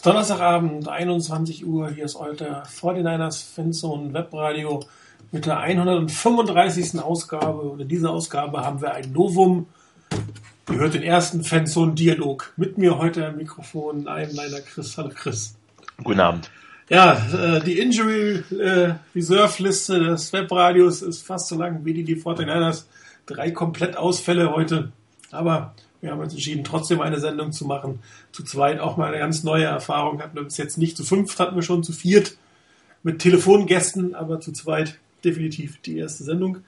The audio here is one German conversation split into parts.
ist Donnerstagabend, 21 Uhr. Hier ist euer 49ers Fanzone Webradio mit der 135. Ausgabe. Und in dieser Ausgabe haben wir ein Novum. Ihr hört den ersten Fanzone Dialog. Mit mir heute am Mikrofon ein kleiner Chris. Hallo Chris. Guten Abend. Ja, äh, die Injury äh, Reserve Liste des Webradios ist fast so lang wie die, die 49ers. Drei Komplettausfälle heute. Aber wir haben uns entschieden, trotzdem eine Sendung zu machen. Zu zweit auch mal eine ganz neue Erfahrung. Hatten wir bis jetzt nicht zu fünft, hatten wir schon zu viert mit Telefongästen, aber zu zweit definitiv die erste Sendung.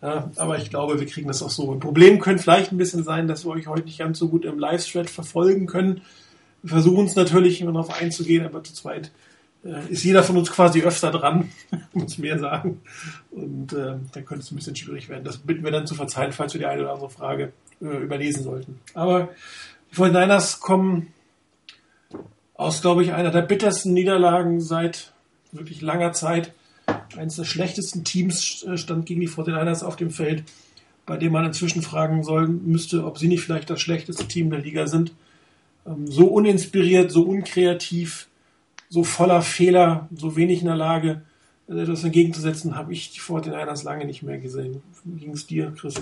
Ja, aber ich glaube, wir kriegen das auch so. Ein Problem könnte vielleicht ein bisschen sein, dass wir euch heute nicht ganz so gut im Livestream verfolgen können. Wir versuchen es natürlich immer darauf einzugehen, aber zu zweit äh, ist jeder von uns quasi öfter dran, muss mehr sagen. Und äh, dann könnte es ein bisschen schwierig werden. Das bitten wir dann zu verzeihen, falls wir die eine oder andere Frage äh, überlesen sollten. Aber die 49ers kommen aus, glaube ich, einer der bittersten Niederlagen seit wirklich langer Zeit. Eines der schlechtesten Teams äh, stand gegen die 49ers auf dem Feld, bei dem man inzwischen fragen soll, müsste, ob sie nicht vielleicht das schlechteste Team der Liga sind. Ähm, so uninspiriert, so unkreativ, so voller Fehler, so wenig in der Lage, etwas entgegenzusetzen, habe ich die 49ers lange nicht mehr gesehen. Wie ging es dir, Chris?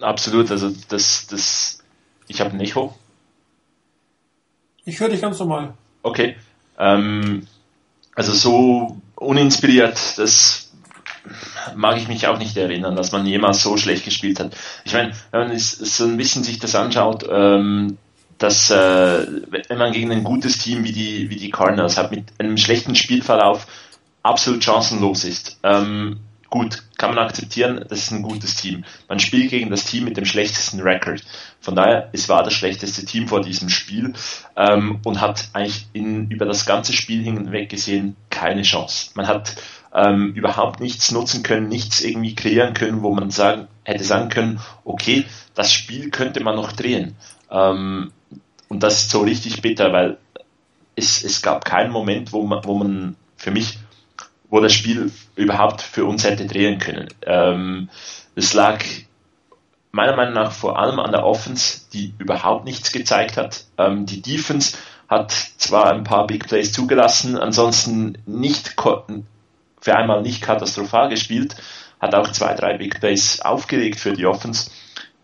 Absolut, also das, das, ich habe ein Echo. Ich höre dich ganz normal. Okay. Ähm, also so uninspiriert, das mag ich mich auch nicht erinnern, dass man jemals so schlecht gespielt hat. Ich meine, wenn man so ein bisschen sich das anschaut, ähm, dass äh, wenn man gegen ein gutes Team wie die, wie die Cardinals hat, mit einem schlechten Spielverlauf absolut chancenlos ist, ähm, gut, kann man akzeptieren, das ist ein gutes Team. Man spielt gegen das Team mit dem schlechtesten Record. Von daher, es war das schlechteste Team vor diesem Spiel ähm, und hat eigentlich in, über das ganze Spiel hinweg gesehen keine Chance. Man hat ähm, überhaupt nichts nutzen können, nichts irgendwie kreieren können, wo man sagen, hätte sagen können, okay, das Spiel könnte man noch drehen. Ähm, und das ist so richtig bitter, weil es, es gab keinen Moment, wo man, wo man für mich wo das Spiel überhaupt für uns hätte drehen können. Ähm, es lag meiner Meinung nach vor allem an der Offense, die überhaupt nichts gezeigt hat. Ähm, die Defense hat zwar ein paar Big Plays zugelassen, ansonsten nicht für einmal nicht katastrophal gespielt, hat auch zwei, drei Big Plays aufgelegt für die Offense.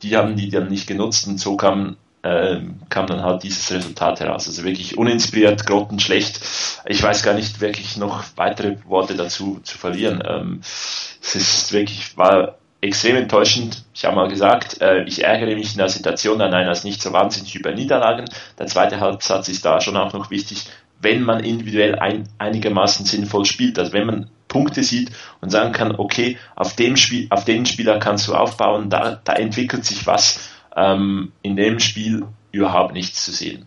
Die haben die dann nicht genutzt und so kam äh, kam dann halt dieses Resultat heraus. Also wirklich uninspiriert, grottenschlecht. Ich weiß gar nicht wirklich noch weitere Worte dazu zu verlieren. Ähm, es ist wirklich, war extrem enttäuschend. Ich habe mal gesagt, äh, ich ärgere mich in der Situation an einer nicht so wahnsinnig über Niederlagen. Der zweite Halbsatz ist da schon auch noch wichtig, wenn man individuell ein, einigermaßen sinnvoll spielt. Also wenn man Punkte sieht und sagen kann, okay, auf dem Spiel, auf den Spieler kannst du aufbauen, da, da entwickelt sich was ähm, in dem Spiel überhaupt nichts zu sehen.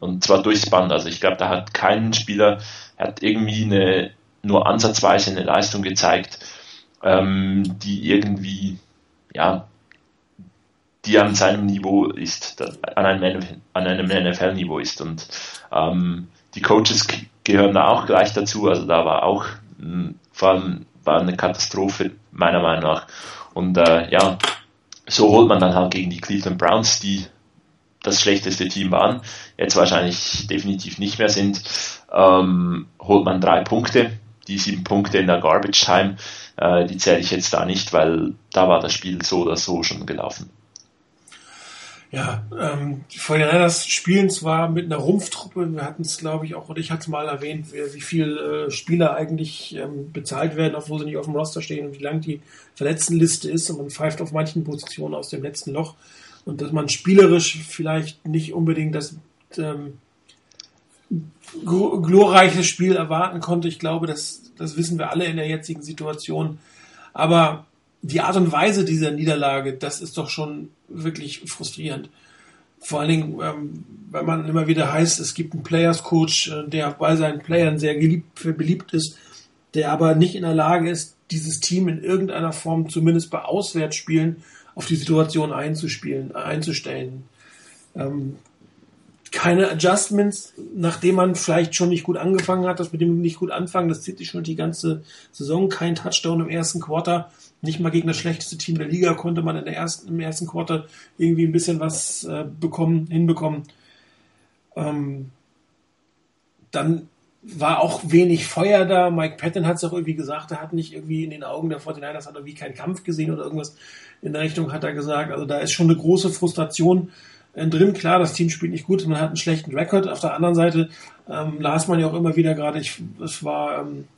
Und zwar durchs Band. Also ich glaube, da hat kein Spieler, hat irgendwie eine, nur ansatzweise eine Leistung gezeigt, ähm, die irgendwie, ja, die an seinem Niveau ist, an einem, NFL-Niveau ist. Und ähm, die Coaches gehören da auch gleich dazu. Also da war auch vor allem war eine Katastrophe meiner Meinung nach. Und äh, ja, so holt man dann halt gegen die Cleveland Browns, die das schlechteste Team waren, jetzt wahrscheinlich definitiv nicht mehr sind, ähm, holt man drei Punkte. Die sieben Punkte in der Garbage Time, äh, die zähle ich jetzt da nicht, weil da war das Spiel so oder so schon gelaufen. Ja, ähm, die 49ers spielen zwar mit einer Rumpftruppe, wir hatten es glaube ich auch, oder ich hatte es mal erwähnt, wie viele äh, Spieler eigentlich ähm, bezahlt werden, obwohl sie nicht auf dem Roster stehen und wie lang die Verletztenliste ist und man pfeift auf manchen Positionen aus dem letzten Loch und dass man spielerisch vielleicht nicht unbedingt das ähm, glorreiche Spiel erwarten konnte. Ich glaube, das, das wissen wir alle in der jetzigen Situation. Aber die Art und Weise dieser Niederlage, das ist doch schon wirklich frustrierend. Vor allen Dingen, ähm, weil man immer wieder heißt, es gibt einen Players Coach, äh, der bei seinen Playern sehr geliebt, beliebt ist, der aber nicht in der Lage ist, dieses Team in irgendeiner Form, zumindest bei Auswärtsspielen, auf die Situation einzuspielen, einzustellen. Ähm, keine Adjustments, nachdem man vielleicht schon nicht gut angefangen hat, das mit dem nicht gut anfangen, das zieht sich schon die ganze Saison, kein Touchdown im ersten Quarter, nicht mal gegen das schlechteste Team der Liga konnte man in der ersten, im ersten Quarter irgendwie ein bisschen was äh, bekommen, hinbekommen. Ähm, dann war auch wenig Feuer da. Mike Patton hat es auch irgendwie gesagt, er hat nicht irgendwie in den Augen der 49ers hat irgendwie keinen Kampf gesehen oder irgendwas in der Richtung hat er gesagt. Also da ist schon eine große Frustration äh, drin. Klar, das Team spielt nicht gut, man hat einen schlechten Rekord. Auf der anderen Seite ähm, las man ja auch immer wieder gerade, es war ähm,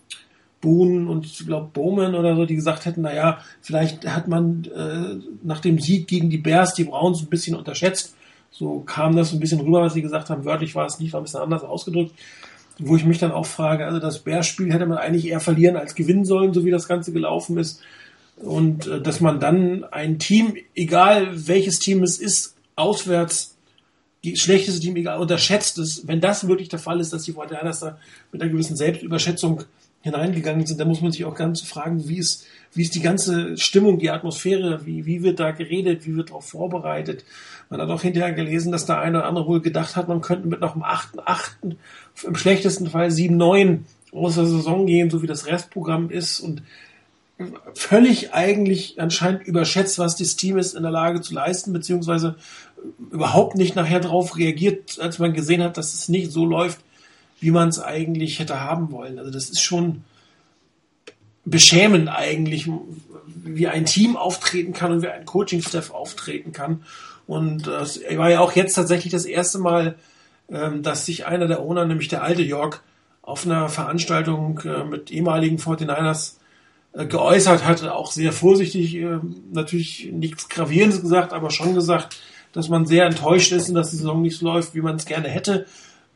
Boone und ich glaube Bowman oder so, die gesagt hätten, naja, vielleicht hat man äh, nach dem Sieg gegen die Bears die Browns ein bisschen unterschätzt. So kam das ein bisschen rüber, was sie gesagt haben. Wörtlich war es nicht, war ein bisschen anders ausgedrückt wo ich mich dann auch frage, also das Bears-Spiel hätte man eigentlich eher verlieren als gewinnen sollen, so wie das Ganze gelaufen ist. Und äh, dass man dann ein Team, egal welches Team es ist, auswärts, die schlechteste Team, egal, unterschätzt ist, wenn das wirklich der Fall ist, dass die Fortinanders da mit einer gewissen Selbstüberschätzung hineingegangen sind, dann muss man sich auch ganz fragen, wie ist, wie ist die ganze Stimmung, die Atmosphäre, wie, wie wird da geredet, wie wird darauf vorbereitet. Man hat auch hinterher gelesen, dass der eine oder andere wohl gedacht hat, man könnte mit noch einem 8.8., im schlechtesten Fall 7.9 aus der Saison gehen, so wie das Restprogramm ist und völlig eigentlich anscheinend überschätzt, was das Team ist in der Lage zu leisten, beziehungsweise überhaupt nicht nachher darauf reagiert, als man gesehen hat, dass es nicht so läuft, wie man es eigentlich hätte haben wollen. Also das ist schon beschämend eigentlich, wie ein Team auftreten kann und wie ein Coaching-Staff auftreten kann. Und es äh, war ja auch jetzt tatsächlich das erste Mal, ähm, dass sich einer der Owner, nämlich der alte York, auf einer Veranstaltung äh, mit ehemaligen 49ers äh, geäußert hatte, auch sehr vorsichtig, natürlich nichts Gravierendes gesagt, aber schon gesagt, dass man sehr enttäuscht ist und dass die Saison nicht so läuft, wie man es gerne hätte.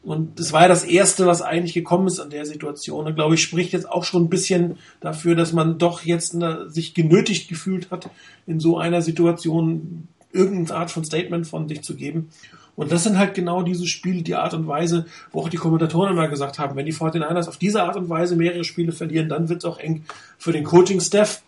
Und das war ja das Erste, was eigentlich gekommen ist an der Situation. Und glaube ich, spricht jetzt auch schon ein bisschen dafür, dass man doch jetzt eine, sich genötigt gefühlt hat, in so einer Situation irgendeine Art von Statement von sich zu geben. Und das sind halt genau diese Spiele, die Art und Weise, wo auch die Kommentatoren immer gesagt haben, wenn die 49ers auf diese Art und Weise mehrere Spiele verlieren, dann wird es auch eng für den Coaching-Staff.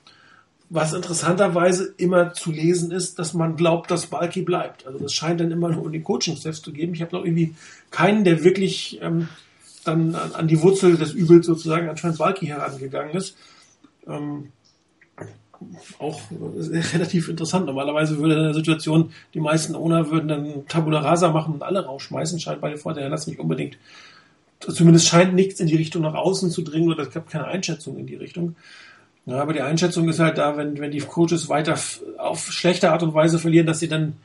Was interessanterweise immer zu lesen ist, dass man glaubt, dass Balki bleibt. Also das scheint dann immer nur um den Coaching-Staff zu geben. Ich habe noch irgendwie keinen, der wirklich ähm, dann an, an, die Wurzel des Übels sozusagen anscheinend Balki herangegangen ist. Ähm, auch relativ interessant. Normalerweise würde in der Situation die meisten Owner würden dann Tabula Rasa machen und alle rausschmeißen. Scheint bei den Vorteilern nicht unbedingt, zumindest scheint nichts in die Richtung nach außen zu dringen oder es gab keine Einschätzung in die Richtung. Ja, aber die Einschätzung ist halt da, wenn, wenn die Coaches weiter auf schlechte Art und Weise verlieren, dass sie dann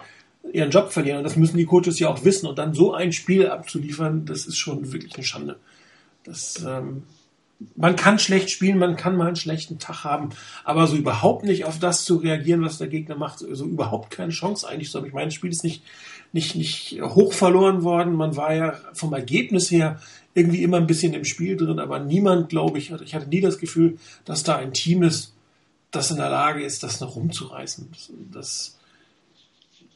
ihren Job verlieren. Und das müssen die Coaches ja auch wissen. Und dann so ein Spiel abzuliefern, das ist schon wirklich eine Schande. Das ähm, man kann schlecht spielen, man kann mal einen schlechten Tag haben, aber so überhaupt nicht auf das zu reagieren, was der Gegner macht, so überhaupt keine Chance eigentlich so. Ich meine, das Spiel ist nicht, nicht, nicht hoch verloren worden. Man war ja vom Ergebnis her irgendwie immer ein bisschen im Spiel drin, aber niemand, glaube ich, ich hatte nie das Gefühl, dass da ein Team ist, das in der Lage ist, das noch rumzureißen. Das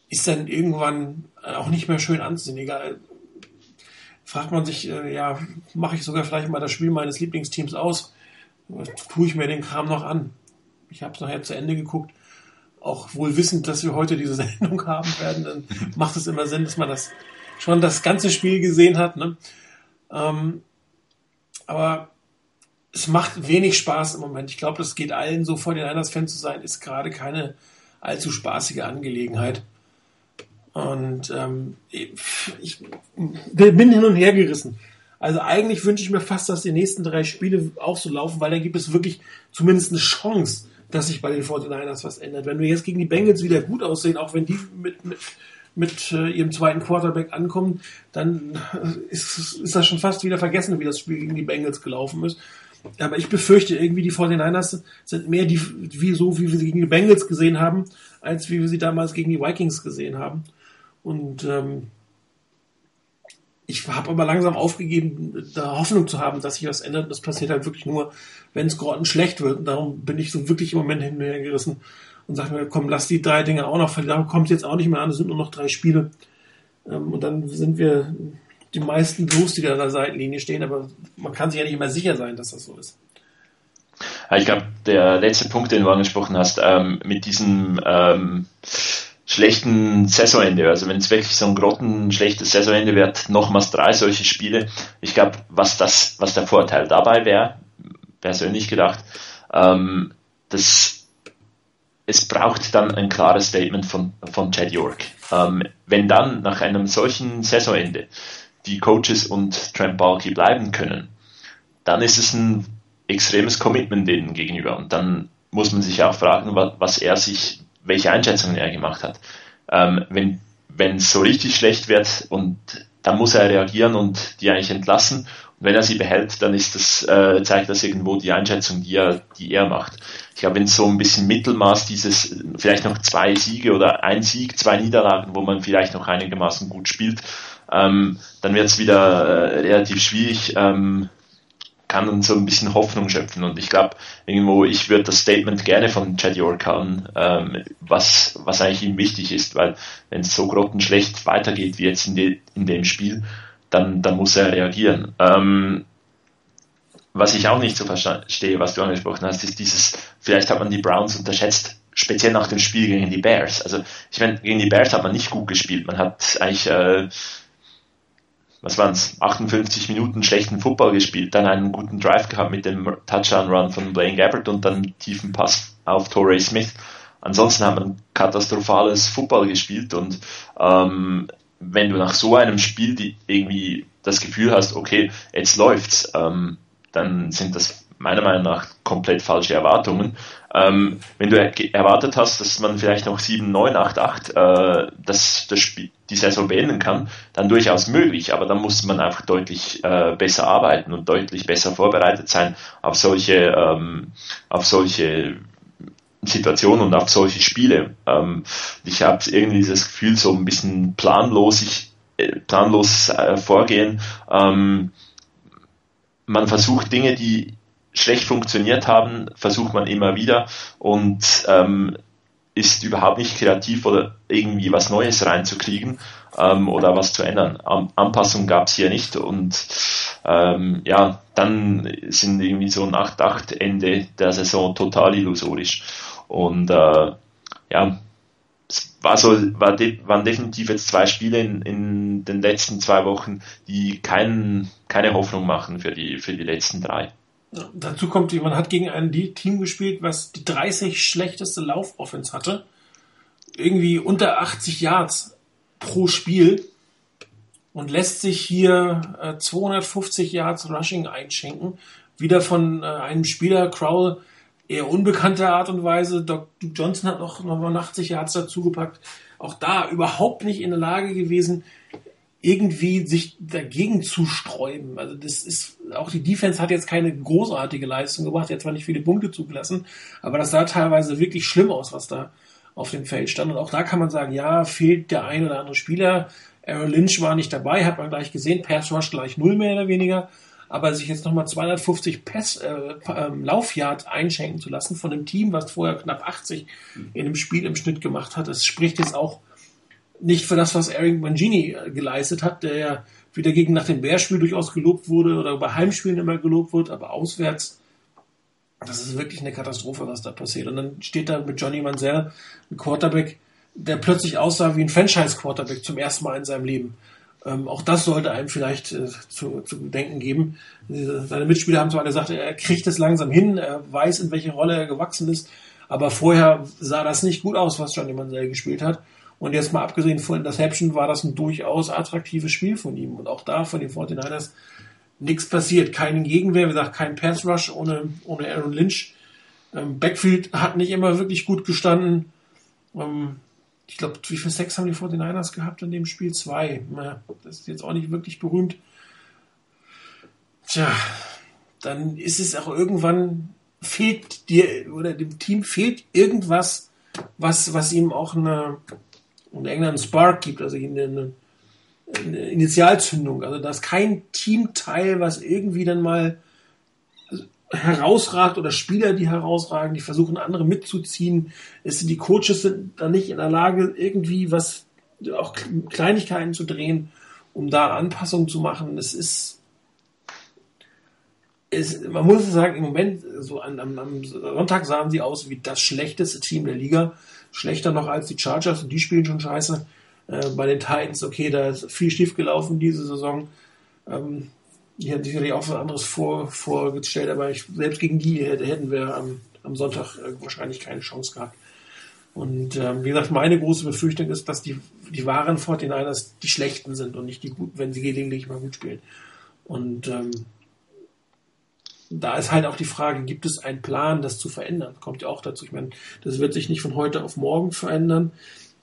ist dann irgendwann auch nicht mehr schön anzusehen. Egal, fragt man sich, äh, ja, mache ich sogar vielleicht mal das Spiel meines Lieblingsteams aus? Tue ich mir den Kram noch an? Ich habe es nachher zu Ende geguckt. Auch wohl wissend, dass wir heute diese Sendung haben werden, dann macht es immer Sinn, dass man das schon das ganze Spiel gesehen hat. Ne? Ähm, aber es macht wenig Spaß im Moment. Ich glaube, das geht allen so vor den Niners-Fan zu sein, ist gerade keine allzu spaßige Angelegenheit. Und ähm, ich bin hin und her gerissen. Also eigentlich wünsche ich mir fast, dass die nächsten drei Spiele auch so laufen, weil dann gibt es wirklich zumindest eine Chance, dass sich bei den 49ers was ändert. Wenn wir jetzt gegen die Bengals wieder gut aussehen, auch wenn die mit, mit, mit äh, ihrem zweiten Quarterback ankommen, dann äh, ist, ist das schon fast wieder vergessen, wie das Spiel gegen die Bengals gelaufen ist. Aber ich befürchte irgendwie, die 49ers sind mehr die, wie so, wie wir sie gegen die Bengals gesehen haben, als wie wir sie damals gegen die Vikings gesehen haben. Und ähm, ich habe aber langsam aufgegeben, da Hoffnung zu haben, dass sich was ändert. Das passiert halt wirklich nur, wenn es schlecht wird. Und darum bin ich so wirklich im Moment hin und her gerissen und sage mir, komm, lass die drei Dinge auch noch verlieren. Darum kommt jetzt auch nicht mehr an, es sind nur noch drei Spiele. Ähm, und dann sind wir die meisten los, die da an der Seitenlinie stehen, aber man kann sich ja nicht immer sicher sein, dass das so ist. Ich glaube, der letzte Punkt, den du angesprochen hast, ähm, mit diesem ähm, schlechten Saisonende. Also wenn es wirklich so ein grottenschlechtes Saisonende wird, nochmals drei solche Spiele. Ich glaube, was das, was der Vorteil dabei wäre, persönlich gedacht, ähm, das, es braucht dann ein klares Statement von, von Chad York. Ähm, wenn dann nach einem solchen Saisonende die Coaches und Trent Balky bleiben können, dann ist es ein extremes Commitment denen gegenüber. Und dann muss man sich auch fragen, was er sich, welche Einschätzungen er gemacht hat. Ähm, wenn es so richtig schlecht wird und dann muss er reagieren und die eigentlich entlassen. Wenn er sie behält, dann ist das, äh, zeigt das irgendwo die Einschätzung, die er, die er macht. Ich glaube, wenn so ein bisschen Mittelmaß dieses, vielleicht noch zwei Siege oder ein Sieg, zwei Niederlagen, wo man vielleicht noch einigermaßen gut spielt, ähm, dann wird es wieder äh, relativ schwierig, ähm, kann dann so ein bisschen Hoffnung schöpfen. Und ich glaube, irgendwo, ich würde das Statement gerne von Chad York haben, ähm, was, was eigentlich ihm wichtig ist, weil wenn es so grottenschlecht weitergeht wie jetzt in, de, in dem Spiel, dann, dann muss er reagieren. Ähm, was ich auch nicht so verstehe, was du angesprochen hast, ist dieses, vielleicht hat man die Browns unterschätzt, speziell nach dem Spiel gegen die Bears. Also ich meine, gegen die Bears hat man nicht gut gespielt. Man hat eigentlich äh, was waren es, 58 Minuten schlechten Football gespielt, dann einen guten Drive gehabt mit dem Touchdown-Run von Blaine Gabbert und dann tiefen Pass auf Torrey Smith. Ansonsten haben wir katastrophales Football gespielt und ähm, wenn du nach so einem Spiel die irgendwie das Gefühl hast, okay, jetzt läuft's, ähm, dann sind das meiner Meinung nach komplett falsche Erwartungen. Ähm, wenn du erwartet hast, dass man vielleicht noch 7, 9, 8, 8 äh, das, das Spiel, die Saison beenden kann, dann durchaus möglich, aber dann muss man einfach deutlich äh, besser arbeiten und deutlich besser vorbereitet sein auf solche, ähm, auf solche Situationen und auf solche Spiele. Ähm, ich habe irgendwie dieses Gefühl, so ein bisschen planlos, ich, äh, planlos äh, vorgehen. Ähm, man versucht Dinge, die schlecht funktioniert haben, versucht man immer wieder und ähm, ist überhaupt nicht kreativ oder irgendwie was Neues reinzukriegen ähm, oder was zu ändern. An Anpassung gab es hier nicht und ähm, ja, dann sind irgendwie so ein 8-8 Ende der Saison total illusorisch. Und äh, ja, es war so, war de waren definitiv jetzt zwei Spiele in, in den letzten zwei Wochen, die kein, keine Hoffnung machen für die, für die letzten drei. Dazu kommt, man hat gegen ein Team gespielt, was die 30 schlechteste Laufoffense hatte. Irgendwie unter 80 Yards pro Spiel und lässt sich hier äh, 250 Yards Rushing einschenken. Wieder von äh, einem Spieler, Crowell, eher unbekannter Art und Weise. Doc Johnson hat noch, noch mal 80 Yards dazugepackt. Auch da überhaupt nicht in der Lage gewesen, irgendwie sich dagegen zu sträuben. Also das ist, auch die Defense hat jetzt keine großartige Leistung gebracht, jetzt zwar nicht viele Punkte zugelassen, aber das sah teilweise wirklich schlimm aus, was da auf dem Feld stand. Und auch da kann man sagen, ja, fehlt der ein oder andere Spieler. Aaron Lynch war nicht dabei, hat man gleich gesehen, Pass Rush gleich null mehr oder weniger. Aber sich jetzt nochmal 250 Pass, äh, äh, Laufyard einschenken zu lassen von einem Team, was vorher knapp 80 in einem Spiel im Schnitt gemacht hat, das spricht jetzt auch nicht für das, was Eric Mangini äh, geleistet hat, der ja wieder gegen nach dem Bärspiel durchaus gelobt wurde oder bei Heimspielen immer gelobt wird, aber auswärts, das ist wirklich eine Katastrophe, was da passiert. Und dann steht da mit Johnny Manziel ein Quarterback, der plötzlich aussah wie ein Franchise-Quarterback zum ersten Mal in seinem Leben. Ähm, auch das sollte einem vielleicht äh, zu, zu denken geben. Seine Mitspieler haben zwar gesagt, er kriegt es langsam hin, er weiß, in welche Rolle er gewachsen ist, aber vorher sah das nicht gut aus, was Johnny Manziel gespielt hat. Und jetzt mal abgesehen von Interception war das ein durchaus attraktives Spiel von ihm. Und auch da von den 49ers nichts passiert. Keinen Gegenwehr, wie gesagt, kein Pass Rush ohne, ohne Aaron Lynch. Ähm, Backfield hat nicht immer wirklich gut gestanden. Ähm, ich glaube, wie viel Sex haben die 49ers gehabt in dem Spiel? Zwei. das ist jetzt auch nicht wirklich berühmt. Tja, dann ist es auch irgendwann fehlt dir oder dem Team fehlt irgendwas, was, was ihm auch eine, und England Spark gibt, also eine, eine Initialzündung. Also da ist kein Teamteil, was irgendwie dann mal herausragt oder Spieler, die herausragen, die versuchen andere mitzuziehen. Es, die Coaches sind da nicht in der Lage, irgendwie was, auch Kleinigkeiten zu drehen, um da Anpassungen zu machen. Es ist, es, man muss sagen, im Moment, so am, am Sonntag sahen sie aus wie das schlechteste Team der Liga schlechter noch als die Chargers und die spielen schon scheiße. Äh, bei den Titans, okay, da ist viel schief gelaufen diese Saison. Ähm, die hätten sicherlich auch was anderes vor, vorgestellt, aber ich, selbst gegen die hätten wir am, am Sonntag äh, wahrscheinlich keine Chance gehabt. Und ähm, wie gesagt, meine große Befürchtung ist, dass die, die wahren 49ers die schlechten sind und nicht die guten, wenn sie gelegentlich mal gut spielen. Und ähm, da ist halt auch die Frage, gibt es einen Plan, das zu verändern? Kommt ja auch dazu. Ich meine, das wird sich nicht von heute auf morgen verändern,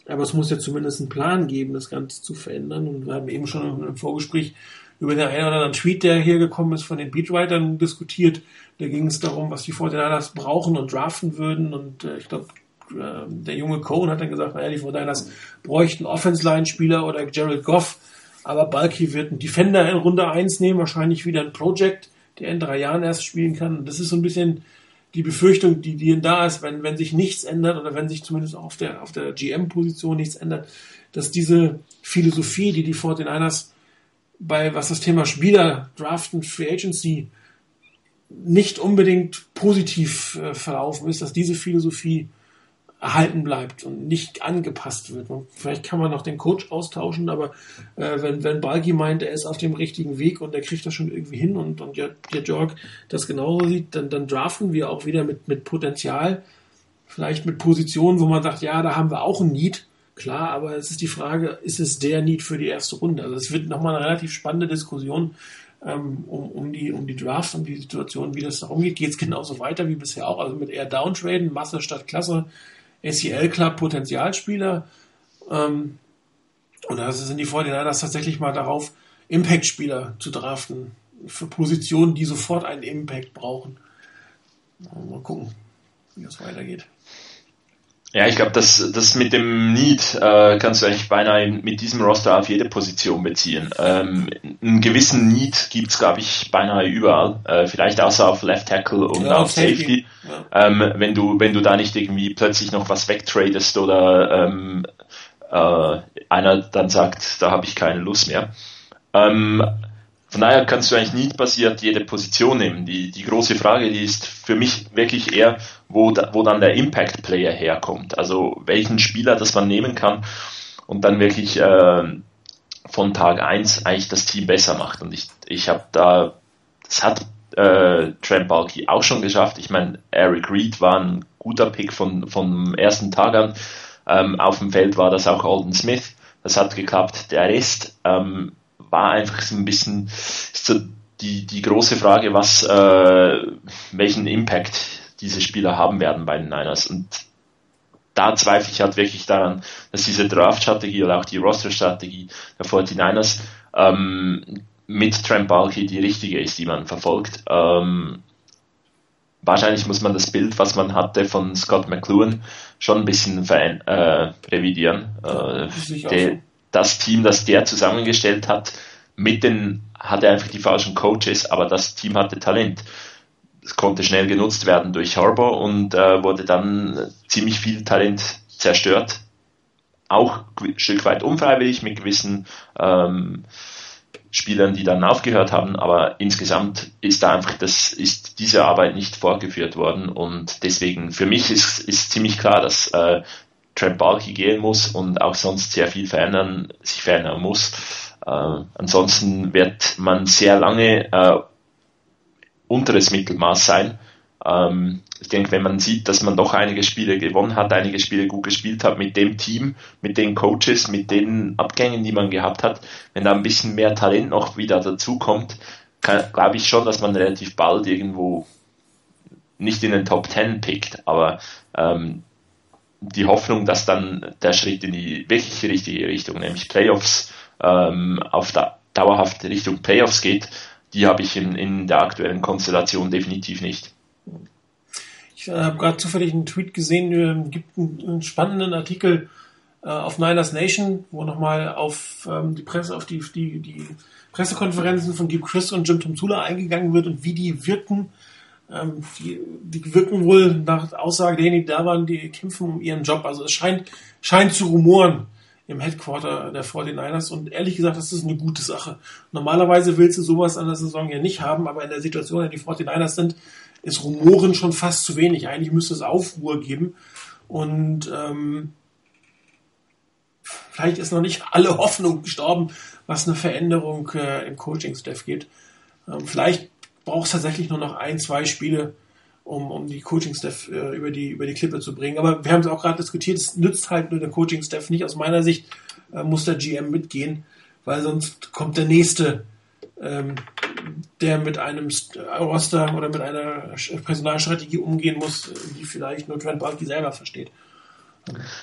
aber es muss ja zumindest einen Plan geben, das Ganze zu verändern. Und wir haben eben schon im Vorgespräch über den einen oder anderen Tweet, der hier gekommen ist, von den Beatwritern diskutiert. Da ging es darum, was die 49ers brauchen und draften würden. Und äh, ich glaube, äh, der junge Cohen hat dann gesagt, naja, die 49ers bräuchten Offense-Line-Spieler oder Gerald Goff. Aber Balky wird einen Defender in Runde 1 nehmen, wahrscheinlich wieder ein Project der in drei Jahren erst spielen kann. Und das ist so ein bisschen die Befürchtung, die, die da ist, wenn, wenn sich nichts ändert oder wenn sich zumindest auf der, auf der GM-Position nichts ändert, dass diese Philosophie, die die 49ers bei, was das Thema Spieler, Draften, Free Agency nicht unbedingt positiv äh, verlaufen ist, dass diese Philosophie erhalten bleibt und nicht angepasst wird. Und vielleicht kann man noch den Coach austauschen, aber äh, wenn, wenn Balgi meint, er ist auf dem richtigen Weg und er kriegt das schon irgendwie hin und, und der Jorg das genauso sieht, dann, dann draften wir auch wieder mit, mit Potenzial, vielleicht mit Positionen, wo man sagt, ja, da haben wir auch ein Need, klar, aber es ist die Frage, ist es der Need für die erste Runde? Also es wird nochmal eine relativ spannende Diskussion ähm, um, um, die, um die Drafts, um die Situation, wie das da umgeht. Geht es genauso weiter wie bisher auch, also mit eher Downtraden, Masse statt Klasse, SEL Club Potenzialspieler. Ähm, und da sind die 49ers tatsächlich mal darauf, Impact-Spieler zu draften. Für Positionen, die sofort einen Impact brauchen. Mal gucken, wie das weitergeht. Ja, ich glaube, das, das mit dem Need äh, kannst du eigentlich beinahe mit diesem Roster auf jede Position beziehen. Ähm, einen gewissen Need gibt's glaube ich, beinahe überall. Äh, vielleicht außer auf Left Tackle und ja, auf Safety. Safety. Ja. Ähm, wenn du wenn du da nicht irgendwie plötzlich noch was wegtradest oder ähm, äh, einer dann sagt, da habe ich keine Lust mehr. Ähm, von daher kannst du eigentlich nicht basiert jede Position nehmen. Die, die große Frage, die ist für mich wirklich eher, wo, da, wo dann der Impact Player herkommt. Also welchen Spieler, das man nehmen kann und dann wirklich äh, von Tag eins eigentlich das Team besser macht. Und ich, ich habe da, das hat äh, Trent Balky auch schon geschafft. Ich meine, Eric Reed war ein guter Pick von, vom ersten Tag an. Ähm, auf dem Feld war das auch Alden Smith. Das hat geklappt. Der Rest ähm, war einfach so ein bisschen so die, die große Frage, was, äh, welchen Impact diese Spieler haben werden bei den Niners. Und da zweifle ich halt wirklich daran, dass diese Draft-Strategie oder auch die Roster-Strategie der 49ers ähm, mit Trent Balky die richtige ist, die man verfolgt. Ähm, wahrscheinlich muss man das Bild, was man hatte von Scott McLuhan, schon ein bisschen äh, revidieren. Äh, der, das Team, das der zusammengestellt hat, mit den, hatte einfach die falschen Coaches, aber das Team hatte Talent. Es konnte schnell genutzt werden durch Harbour und äh, wurde dann ziemlich viel Talent zerstört. Auch ein Stück weit unfreiwillig mit gewissen ähm, Spielern, die dann aufgehört haben, aber insgesamt ist da einfach das, ist diese Arbeit nicht fortgeführt worden und deswegen für mich ist, ist ziemlich klar, dass äh, Trent Balky gehen muss und auch sonst sehr viel verändern, sich verändern muss. Äh, ansonsten wird man sehr lange äh, unteres Mittelmaß sein. Ähm, ich denke, wenn man sieht, dass man doch einige Spiele gewonnen hat, einige Spiele gut gespielt hat mit dem Team, mit den Coaches, mit den Abgängen, die man gehabt hat, wenn da ein bisschen mehr Talent noch wieder dazukommt, glaube ich schon, dass man relativ bald irgendwo nicht in den Top Ten pickt, aber ähm, die Hoffnung, dass dann der Schritt in die wirklich richtige Richtung, nämlich Playoffs, ähm, auf da, dauerhaft Richtung Playoffs geht, die habe ich in, in der aktuellen Konstellation definitiv nicht. Ich äh, habe gerade zufällig einen Tweet gesehen, äh, gibt einen, einen, spannenden Artikel äh, auf Niners Nation, wo nochmal auf ähm, die Presse, auf die, die, die Pressekonferenzen von Deep Chris und Jim Tomzula eingegangen wird und wie die wirken ähm, die, die wirken wohl nach Aussage derjenigen, die da waren, die kämpfen um ihren Job. Also es scheint, scheint zu rumoren im Headquarter der 49ers und ehrlich gesagt, das ist eine gute Sache. Normalerweise willst du sowas an der Saison ja nicht haben, aber in der Situation, in der die 49ers sind, ist Rumoren schon fast zu wenig. Eigentlich müsste es Aufruhr geben und ähm, vielleicht ist noch nicht alle Hoffnung gestorben, was eine Veränderung äh, im Coaching-Staff geht. Ähm, vielleicht brauchst tatsächlich nur noch ein, zwei Spiele um, um die Coaching-Staff äh, über, die, über die Klippe zu bringen. Aber wir haben es auch gerade diskutiert, es nützt halt nur der Coaching-Staff nicht. Aus meiner Sicht äh, muss der GM mitgehen, weil sonst kommt der nächste, ähm, der mit einem Roster oder mit einer Personalstrategie umgehen muss, die vielleicht nur Trent Balky selber versteht.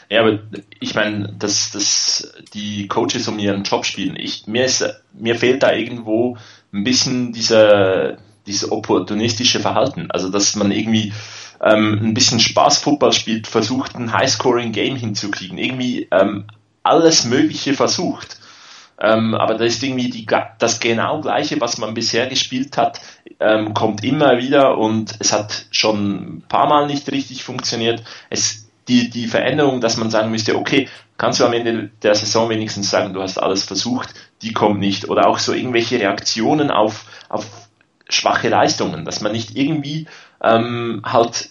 Ja, aber ich meine, dass, dass die Coaches um ihren Job spielen. Ich, mir, ist, mir fehlt da irgendwo ein bisschen dieser, dieses opportunistische Verhalten. Also, dass man irgendwie ähm, ein bisschen Spaß Football spielt, versucht ein High-Scoring-Game hinzukriegen, irgendwie ähm, alles Mögliche versucht. Ähm, aber das ist irgendwie die, das genau gleiche, was man bisher gespielt hat, ähm, kommt immer wieder und es hat schon ein paar Mal nicht richtig funktioniert. Es, die, die Veränderung, dass man sagen müsste, okay, kannst du am Ende der Saison wenigstens sagen, du hast alles versucht, die kommt nicht. Oder auch so irgendwelche Reaktionen auf, auf schwache Leistungen, dass man nicht irgendwie ähm, halt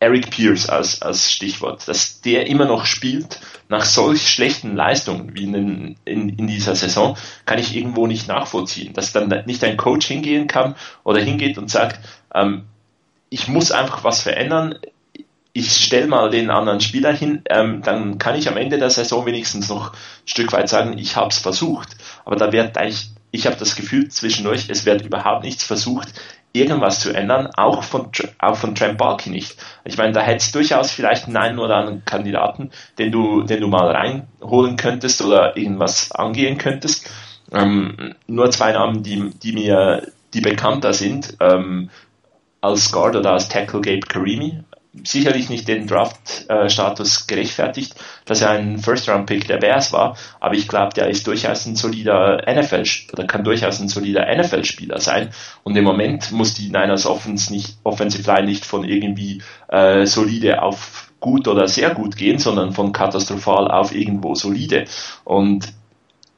Eric Pierce als, als Stichwort, dass der immer noch spielt nach solch schlechten Leistungen wie in, in, in dieser Saison, kann ich irgendwo nicht nachvollziehen. Dass dann nicht ein Coach hingehen kann oder hingeht und sagt, ähm, ich muss einfach was verändern, ich stelle mal den anderen Spieler hin, ähm, dann kann ich am Ende der Saison wenigstens noch ein Stück weit sagen, ich habe es versucht. Aber da wird eigentlich, ich habe das Gefühl zwischendurch, es wird überhaupt nichts versucht, irgendwas zu ändern, auch von, auch von Trent Balky nicht. Ich meine, da hättest durchaus vielleicht einen oder anderen Kandidaten, den du, den du mal reinholen könntest oder irgendwas angehen könntest. Ähm, nur zwei Namen, die, die mir, die bekannter sind, ähm, als Guard oder als Tackle Gabe Karimi, sicherlich nicht den Draft-Status gerechtfertigt, dass er ein First-Round-Pick der Bears war, aber ich glaube, der ist durchaus ein solider NFL oder kann durchaus ein solider NFL-Spieler sein. Und im Moment muss die Niners Offense nicht, Offensive Line nicht von irgendwie äh, solide auf gut oder sehr gut gehen, sondern von katastrophal auf irgendwo solide. Und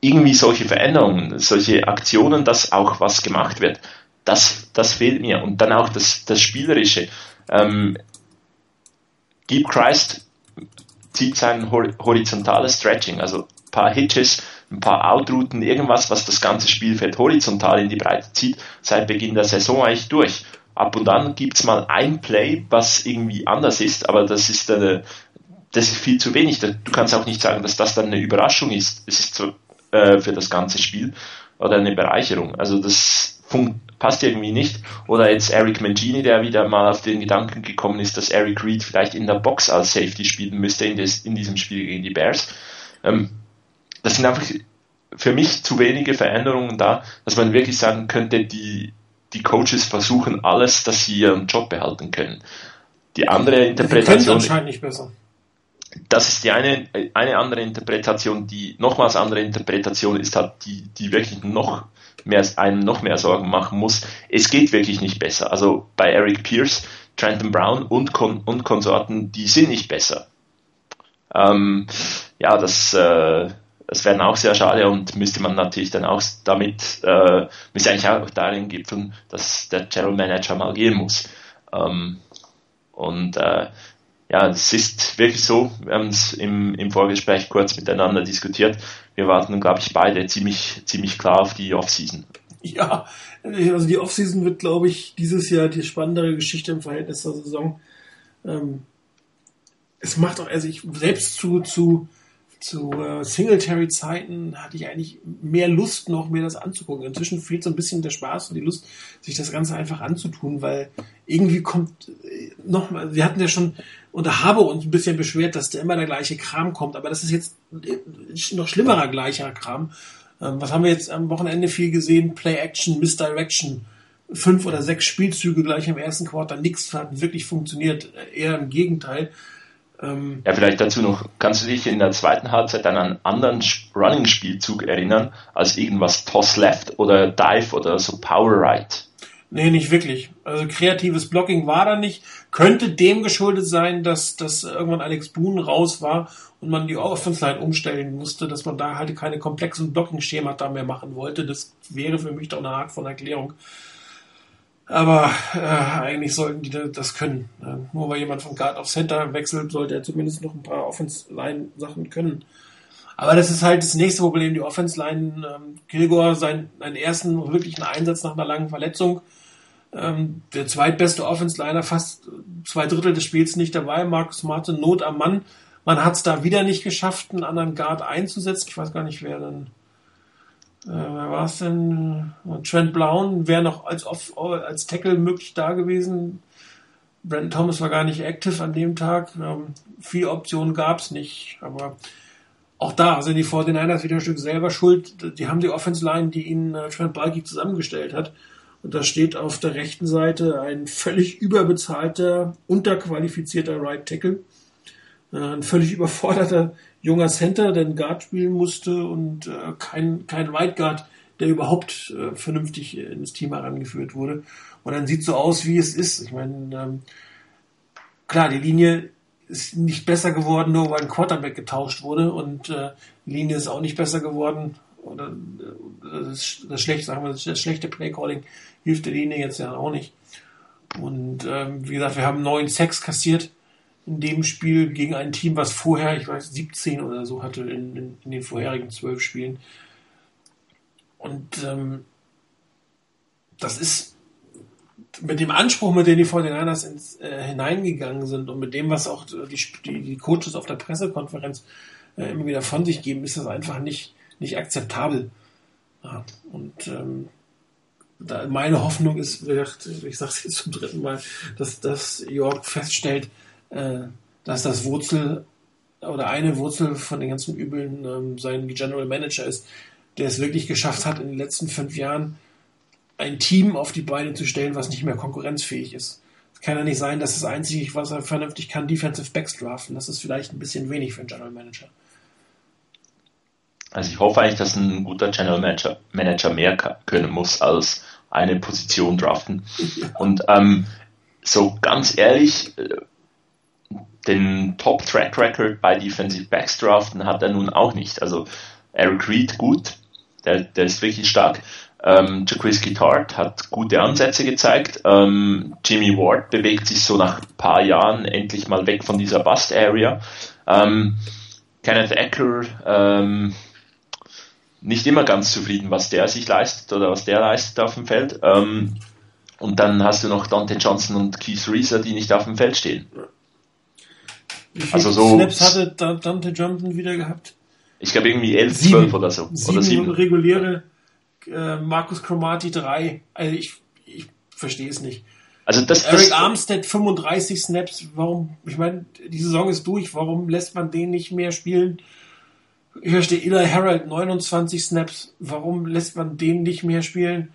irgendwie solche Veränderungen, solche Aktionen, dass auch was gemacht wird, das, das fehlt mir. Und dann auch das, das Spielerische. Ähm, Deep Christ zieht sein horizontales Stretching, also ein paar Hitches, ein paar Outrouten, irgendwas, was das ganze Spielfeld horizontal in die Breite zieht, seit Beginn der Saison eigentlich durch. Ab und an gibt es mal ein Play, was irgendwie anders ist, aber das ist, äh, das ist viel zu wenig. Du kannst auch nicht sagen, dass das dann eine Überraschung ist. Es ist so, äh, für das ganze Spiel oder eine Bereicherung. Also das passt irgendwie nicht. Oder jetzt Eric Mangini, der wieder mal auf den Gedanken gekommen ist, dass Eric Reed vielleicht in der Box als Safety spielen müsste in, des, in diesem Spiel gegen die Bears. Ähm, das sind einfach für mich zu wenige Veränderungen da, dass man wirklich sagen könnte, die, die Coaches versuchen alles, dass sie ihren Job behalten können. Die andere Interpretation. anscheinend nicht besser. Das ist die eine, eine andere Interpretation, die nochmals andere Interpretation ist halt, die, die wirklich noch mehr, einem noch mehr Sorgen machen muss. Es geht wirklich nicht besser. Also bei Eric Pierce, Trenton Brown und, Kon und Konsorten, die sind nicht besser. Ähm, ja, das, äh, das wäre auch sehr schade und müsste man natürlich dann auch damit, äh, müsste eigentlich auch darin gipfeln, dass der General Manager mal gehen muss. Ähm, und äh, ja, es ist wirklich so, wir haben es im, im Vorgespräch kurz miteinander diskutiert. Wir warten, glaube ich, beide ziemlich, ziemlich klar auf die Offseason. Ja, also die Offseason wird, glaube ich, dieses Jahr die spannendere Geschichte im Verhältnis zur Saison. Ähm, es macht auch, also ich selbst zu, zu zu äh, Singletary-Zeiten hatte ich eigentlich mehr Lust noch, mir das anzugucken. Inzwischen fehlt so ein bisschen der Spaß und die Lust, sich das Ganze einfach anzutun, weil irgendwie kommt äh, noch mal, wir hatten ja schon und habe uns ein bisschen beschwert, dass da immer der gleiche Kram kommt, aber das ist jetzt äh, noch schlimmerer gleicher Kram. Ähm, was haben wir jetzt am Wochenende viel gesehen? Play Action, Misdirection. Fünf oder sechs Spielzüge gleich im ersten Quartal, nichts hat wirklich funktioniert, eher im Gegenteil. Ähm, ja, vielleicht dazu noch, kannst du dich in der zweiten Halbzeit an einen anderen Running-Spielzug erinnern, als irgendwas Toss Left oder Dive oder so Power Right? Nee, nicht wirklich. Also kreatives Blocking war da nicht. Könnte dem geschuldet sein, dass, dass irgendwann Alex Boone raus war und man die Offense Line umstellen musste, dass man da halt keine komplexen Blocking-Schemata mehr machen wollte. Das wäre für mich doch eine Art von Erklärung. Aber äh, eigentlich sollten die das können. Äh, nur weil jemand von Guard auf Center wechselt, sollte er zumindest noch ein paar Offense-Line-Sachen können. Aber das ist halt das nächste Problem, die Offense-Line. Ähm, Kilgore, seinen, seinen ersten wirklichen Einsatz nach einer langen Verletzung. Ähm, der zweitbeste Offense-Liner, fast zwei Drittel des Spiels nicht dabei. Markus Martin, Not am Mann. Man hat es da wieder nicht geschafft, einen anderen Guard einzusetzen. Ich weiß gar nicht, wer dann. Äh, wer war es denn? Trent Brown wäre noch als, Off als Tackle möglich da gewesen. Brandon Thomas war gar nicht active an dem Tag. Ähm, viele Optionen gab es nicht. Aber auch da sind die 49ers wieder ein Stück selber schuld. Die haben die Offense Line, die ihnen äh, Trent Balky zusammengestellt hat. Und da steht auf der rechten Seite ein völlig überbezahlter, unterqualifizierter Right Tackle. Äh, ein völlig überforderter junger Center, der einen Guard spielen musste und äh, kein, kein Right Guard, der überhaupt äh, vernünftig ins Team herangeführt wurde. Und dann sieht so aus, wie es ist. Ich meine, ähm, klar, die Linie ist nicht besser geworden, nur weil ein Quarterback getauscht wurde und äh, die Linie ist auch nicht besser geworden. Oder äh, das, das schlechte, sagen wir, das schlechte Playcalling hilft der Linie jetzt ja auch nicht. Und ähm, wie gesagt, wir haben neun Sex kassiert in dem Spiel gegen ein Team, was vorher, ich weiß, 17 oder so hatte in, in, in den vorherigen zwölf Spielen. Und ähm, das ist mit dem Anspruch, mit dem die 49ers ins, äh, hineingegangen sind und mit dem, was auch die, die, die Coaches auf der Pressekonferenz äh, immer wieder von sich geben, ist das einfach nicht, nicht akzeptabel. Ja, und ähm, da meine Hoffnung ist, ich sage es jetzt zum dritten Mal, dass, dass York feststellt, äh, dass das Wurzel oder eine Wurzel von den ganzen Übeln ähm, sein General Manager ist, der es wirklich geschafft hat, in den letzten fünf Jahren ein Team auf die Beine zu stellen, was nicht mehr konkurrenzfähig ist. Es kann ja nicht sein, dass das Einzige, was er vernünftig kann, Defensive Backs draften. Das ist vielleicht ein bisschen wenig für einen General Manager. Also ich hoffe eigentlich, dass ein guter General Manager, Manager mehr können muss als eine Position draften. Und ähm, so ganz ehrlich, äh, den Top Track Record bei Defensive Backs draften hat er nun auch nicht. Also Eric Reed gut, der, der ist wirklich stark. Ähm, Jaquiski Tart hat gute Ansätze gezeigt. Ähm, Jimmy Ward bewegt sich so nach ein paar Jahren endlich mal weg von dieser Bust Area. Ähm, Kenneth Ecker ähm, nicht immer ganz zufrieden, was der sich leistet oder was der leistet auf dem Feld. Ähm, und dann hast du noch Dante Johnson und Keith Reeser, die nicht auf dem Feld stehen. Wie viele also so, Snaps hatte Dante Johnson wieder gehabt? Ich glaube irgendwie 11, sieben, 12 oder so. Sieben, oder sieben. reguläre äh, Markus Chromati 3. Also ich, ich verstehe es nicht. Also das, Eric das, Armstead 35 Snaps. Warum? Ich meine, die Saison ist durch. Warum lässt man den nicht mehr spielen? Hier steht Eli Harold 29 Snaps. Warum lässt man den nicht mehr spielen?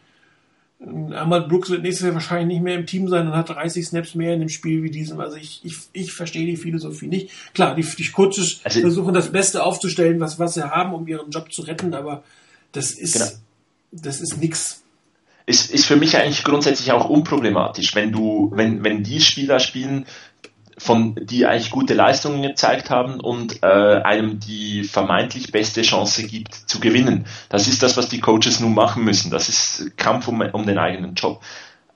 Ahmad Brooks wird nächstes Jahr wahrscheinlich nicht mehr im Team sein und hat 30 Snaps mehr in dem Spiel wie diesem. Also ich, ich, ich verstehe die Philosophie nicht. Klar, die, die Coaches also versuchen das Beste aufzustellen, was, was sie haben, um ihren Job zu retten, aber das ist, genau. das ist nix ist, ist für mich eigentlich grundsätzlich auch unproblematisch, wenn du, wenn, wenn die Spieler spielen, von die eigentlich gute Leistungen gezeigt haben und äh, einem die vermeintlich beste Chance gibt zu gewinnen. Das ist das, was die Coaches nun machen müssen. Das ist Kampf um, um den eigenen Job.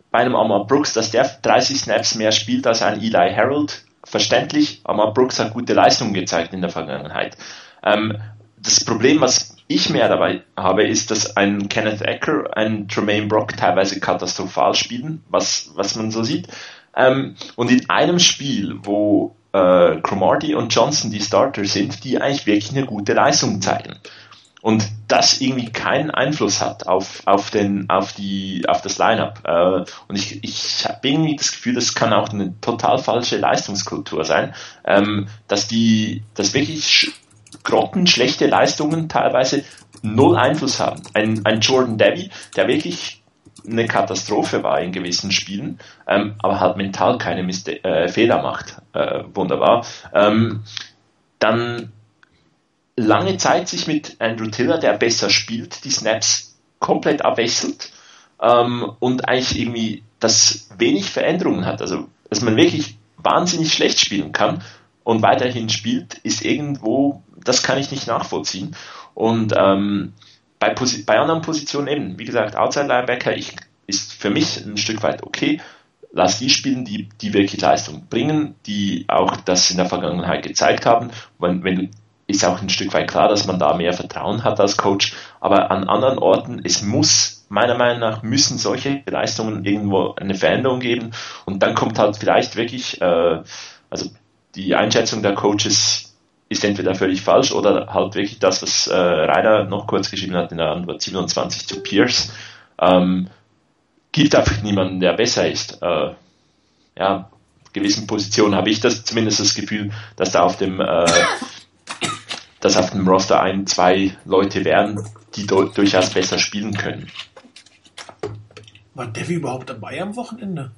Bei einem Amar Brooks, dass der 30 Snaps mehr spielt als ein Eli Harold, verständlich. Amar Brooks hat gute Leistungen gezeigt in der Vergangenheit. Ähm, das Problem, was ich mehr dabei habe, ist, dass ein Kenneth Ecker, ein Tremaine Brock teilweise katastrophal spielen, was, was man so sieht. Ähm, und in einem Spiel, wo äh, Cromarty und Johnson die Starter sind, die eigentlich wirklich eine gute Leistung zeigen. Und das irgendwie keinen Einfluss hat auf, auf, den, auf, die, auf das Lineup. Äh, und ich, ich habe irgendwie das Gefühl, das kann auch eine total falsche Leistungskultur sein, ähm, dass die, dass wirklich grottenschlechte Leistungen teilweise null Einfluss haben. Ein, ein Jordan Debbie, der wirklich eine Katastrophe war in gewissen Spielen, ähm, aber halt mental keine Miste äh, Fehler macht. Äh, wunderbar. Ähm, dann lange Zeit sich mit Andrew Tiller, der besser spielt, die Snaps komplett abwechselt ähm, und eigentlich irgendwie das wenig Veränderungen hat. Also, dass man wirklich wahnsinnig schlecht spielen kann und weiterhin spielt, ist irgendwo, das kann ich nicht nachvollziehen. Und ähm, bei, bei anderen Positionen eben, wie gesagt, Outside Linebacker ich, ist für mich ein Stück weit okay. Lass die spielen, die, die wirklich Leistung bringen, die auch das in der Vergangenheit gezeigt haben. Wenn, wenn ist auch ein Stück weit klar, dass man da mehr Vertrauen hat als Coach. Aber an anderen Orten, es muss meiner Meinung nach müssen solche Leistungen irgendwo eine Veränderung geben und dann kommt halt vielleicht wirklich, äh, also die Einschätzung der Coaches ist entweder völlig falsch oder halt wirklich das, was äh, Rainer noch kurz geschrieben hat in der Antwort 27 zu Pierce. Ähm, gibt einfach niemanden, der besser ist. Äh, ja, gewissen Positionen habe ich das zumindest das Gefühl, dass da auf dem äh, dass auf dem Roster ein, zwei Leute wären, die durchaus besser spielen können. War Devi überhaupt dabei am Wochenende?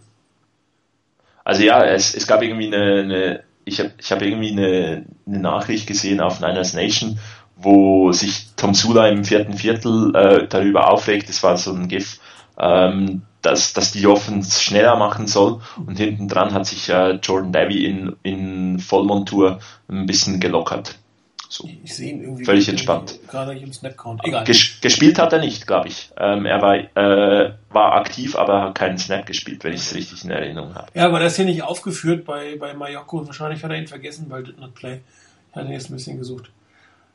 Also ja, es, es gab irgendwie eine, eine ich habe ich hab irgendwie eine, eine Nachricht gesehen auf Niners Nation, wo sich Tom Sula im vierten Viertel äh, darüber aufregt, das war so ein GIF, ähm, dass, dass die Offense schneller machen soll und hinten dran hat sich äh, Jordan Davy in, in Vollmontur ein bisschen gelockert. So. Ich sehe ihn irgendwie völlig entspannt. Gerade im Snapcount. Egal. Ges gespielt hat er nicht, glaube ich. Ähm, er war, äh, war aktiv, aber hat keinen Snap gespielt, wenn ich es richtig in Erinnerung habe. Ja, aber der ist hier nicht aufgeführt bei, bei Mayoko und wahrscheinlich hat er ihn vergessen, weil Did Not Play. Ich hatte ihn jetzt ein bisschen gesucht.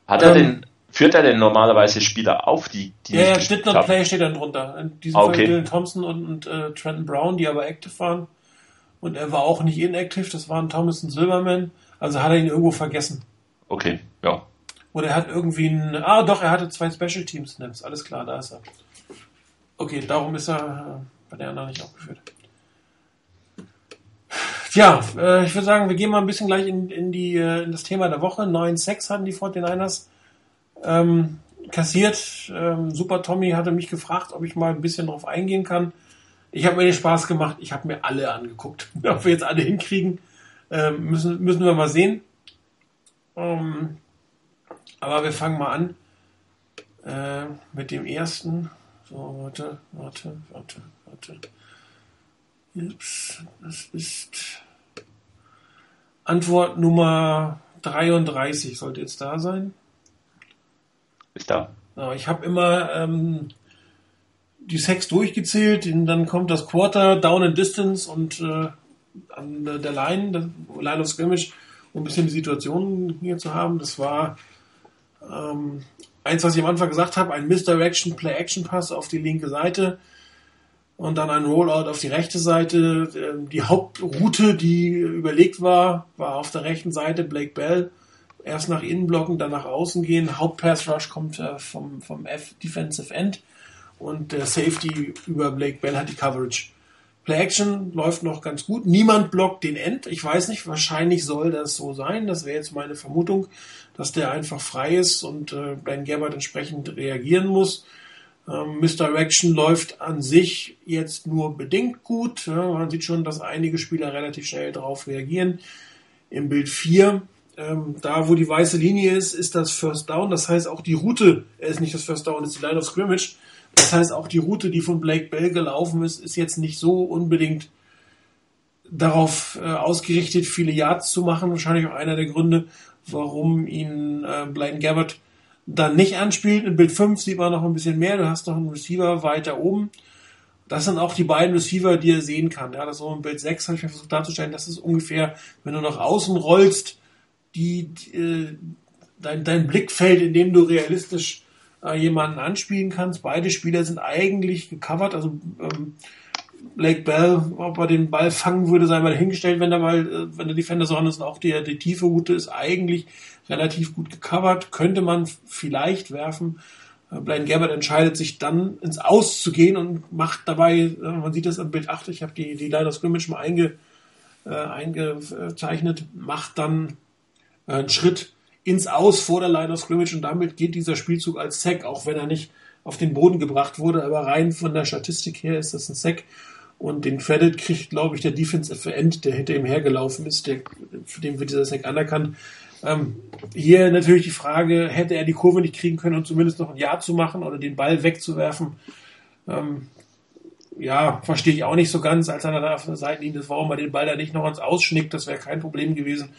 Hat er ähm, den, führt er denn normalerweise Spieler auf, die, die Ja, ja, Did Not haben? Play steht dann drunter. In diesem okay. Fall Dylan Thompson und, und äh, Trenton Brown, die aber active waren. Und er war auch nicht inactive, das waren Thomas und Silverman. Also hat er ihn irgendwo vergessen. Okay, ja. Oder er hat irgendwie ein. Ah, doch, er hatte zwei Special Team Snaps. Alles klar, da ist er. Okay, darum ist er äh, bei der anderen nicht aufgeführt. Tja, äh, ich würde sagen, wir gehen mal ein bisschen gleich in, in, die, äh, in das Thema der Woche. 9-6 hatten die 49ers ähm, kassiert. Ähm, Super Tommy hatte mich gefragt, ob ich mal ein bisschen drauf eingehen kann. Ich habe mir den Spaß gemacht. Ich habe mir alle angeguckt. ob wir jetzt alle hinkriegen, ähm, müssen, müssen wir mal sehen. Ähm, aber wir fangen mal an äh, mit dem ersten. So, warte, warte, warte, warte. Ups, das ist Antwort Nummer 33 sollte jetzt da sein. Ist da. Ja, ich habe immer ähm, die Sex durchgezählt, dann kommt das Quarter, Down and Distance und äh, an der Line, Line of Scrimmage, um ein bisschen die Situation hier zu haben. Das war ähm, eins, was ich am Anfang gesagt habe, ein Misdirection Play-Action Pass auf die linke Seite und dann ein Rollout auf die rechte Seite. Ähm, die Hauptroute, die überlegt war, war auf der rechten Seite Blake Bell. Erst nach innen blocken, dann nach außen gehen. Hauptpass Rush kommt äh, vom, vom F Defensive End und der Safety über Blake Bell hat die Coverage. Play Action läuft noch ganz gut. Niemand blockt den End. Ich weiß nicht, wahrscheinlich soll das so sein. Das wäre jetzt meine Vermutung, dass der einfach frei ist und äh, Ben Gabbard entsprechend reagieren muss. Ähm, Misdirection läuft an sich jetzt nur bedingt gut. Ja, man sieht schon, dass einige Spieler relativ schnell darauf reagieren. Im Bild 4, ähm, da wo die weiße Linie ist, ist das First Down. Das heißt, auch die Route, ist nicht das First Down, ist die Line of Scrimmage das heißt, auch die Route, die von Blake Bell gelaufen ist, ist jetzt nicht so unbedingt darauf äh, ausgerichtet, viele Yards zu machen. Wahrscheinlich auch einer der Gründe, warum ihn äh, Blaine Gabbard dann nicht anspielt. In Bild 5 sieht man noch ein bisschen mehr. Du hast noch einen Receiver weiter oben. Das sind auch die beiden Receiver, die er sehen kann. Ja, das ist so im Bild 6 habe ich mir versucht darzustellen. Das ist ungefähr, wenn du nach außen rollst, die, die äh, dein, dein Blickfeld, in dem du realistisch äh, jemanden anspielen kannst. Beide Spieler sind eigentlich gecovert. Also ähm, Blake Bell, ob er den Ball fangen würde, sei mal dahingestellt, wenn der Ball, äh, wenn der Defender so ist. Und auch die, die tiefe Route ist eigentlich relativ gut gecovert. Könnte man vielleicht werfen. Äh, Blaine Gabbard entscheidet sich dann ins Aus zu gehen und macht dabei, äh, man sieht das am Bild 8, ich habe die, die Line of Scrimmage mal einge, äh, eingezeichnet, macht dann äh, einen Schritt ins Aus vor der Line of Scrimmage und damit geht dieser Spielzug als Sack, auch wenn er nicht auf den Boden gebracht wurde, aber rein von der Statistik her ist das ein Sack. Und den Credit kriegt, glaube ich, der Defensive End, der hinter ihm hergelaufen ist, der, für den wird dieser Sack anerkannt. Ähm, hier natürlich die Frage, hätte er die Kurve nicht kriegen können und zumindest noch ein Jahr zu machen oder den Ball wegzuwerfen? Ähm, ja, verstehe ich auch nicht so ganz, als er da auf der Seitenlinie ist, warum er den Ball da nicht noch ans Ausschnickt, das wäre kein Problem gewesen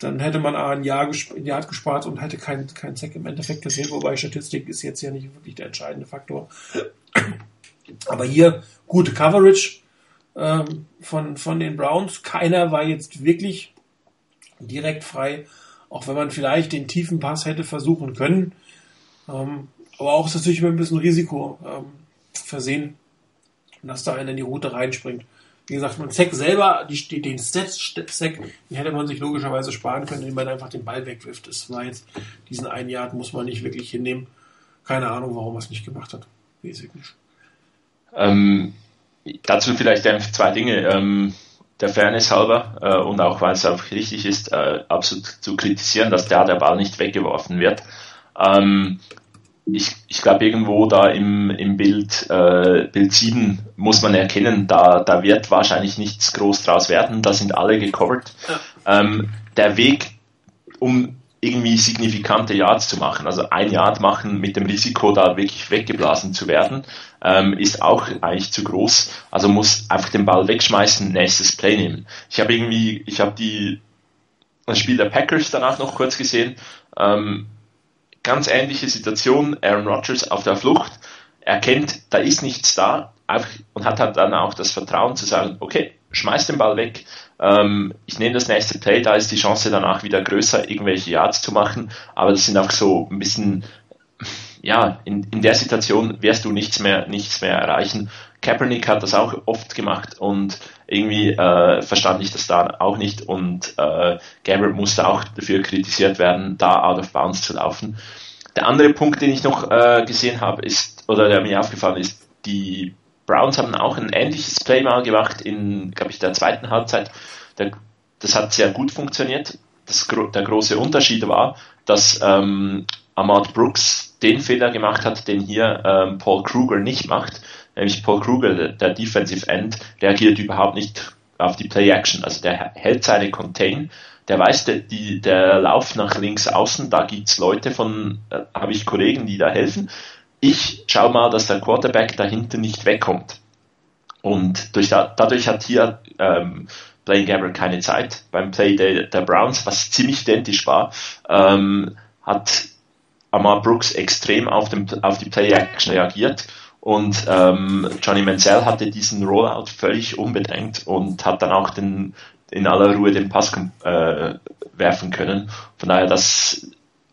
dann hätte man ein Jahr, ein Jahr gespart und hätte keinen kein Sack im Endeffekt gesehen, wobei Statistik ist jetzt ja nicht wirklich der entscheidende Faktor. Aber hier gute Coverage ähm, von, von den Browns. Keiner war jetzt wirklich direkt frei, auch wenn man vielleicht den tiefen Pass hätte versuchen können. Ähm, aber auch ist natürlich immer ein bisschen Risiko. Ähm, versehen, dass da einer in die Route reinspringt. Wie gesagt, man Sack selber, die, den Sack, den hätte man sich logischerweise sparen können, indem man einfach den Ball wegwirft. Das war jetzt, diesen einen Yard muss man nicht wirklich hinnehmen. Keine Ahnung, warum er es nicht gemacht hat. Weiß ich nicht. Ähm, dazu vielleicht zwei Dinge. Ähm, der Fairness halber äh, und auch weil es auch richtig ist, äh, absolut zu kritisieren, dass da der Ball nicht weggeworfen wird. Ähm, ich, ich glaube, irgendwo da im, im Bild, äh, Bild 7 muss man erkennen, da, da wird wahrscheinlich nichts groß draus werden. Da sind alle gecovert. Ja. Ähm, der Weg, um irgendwie signifikante Yards zu machen, also ein Yard machen mit dem Risiko, da wirklich weggeblasen zu werden, ähm, ist auch eigentlich zu groß. Also muss einfach den Ball wegschmeißen, nächstes Play nehmen. Ich habe irgendwie, ich habe die das Spiel der Packers danach noch kurz gesehen. Ähm, ganz ähnliche Situation, Aaron Rodgers auf der Flucht, erkennt, da ist nichts da und hat halt dann auch das Vertrauen zu sagen, okay, schmeiß den Ball weg, ähm, ich nehme das nächste Play, da ist die Chance danach wieder größer, irgendwelche Yards zu machen, aber das sind auch so ein bisschen, ja, in, in der Situation wirst du nichts mehr, nichts mehr erreichen. Kaepernick hat das auch oft gemacht und irgendwie äh, verstand ich das da auch nicht und äh, Gabbard musste auch dafür kritisiert werden, da out of bounds zu laufen. Der andere Punkt, den ich noch äh, gesehen habe, ist, oder der mir aufgefallen ist, die Browns haben auch ein ähnliches Play mal gemacht in, glaube ich, der zweiten Halbzeit. Der, das hat sehr gut funktioniert. Das, der große Unterschied war, dass ähm, Ahmad Brooks den Fehler gemacht hat, den hier ähm, Paul Kruger nicht macht. Nämlich Paul Kruger, der, Defensive End, reagiert überhaupt nicht auf die Play Action. Also der hält seine Contain, der weiß, der, die, der Lauf nach links außen, da gibt's Leute von, äh, habe ich Kollegen, die da helfen ich schau mal, dass der Quarterback dahinter nicht wegkommt. Und durch, dadurch hat hier ähm, Blaine Gabbert keine Zeit. Beim Play der, der Browns, was ziemlich identisch war, ähm, hat Amar Brooks extrem auf, dem, auf die Play-Action reagiert und ähm, Johnny Menzel hatte diesen Rollout völlig unbedrängt und hat dann auch den, in aller Ruhe den Pass äh, werfen können. Von daher, das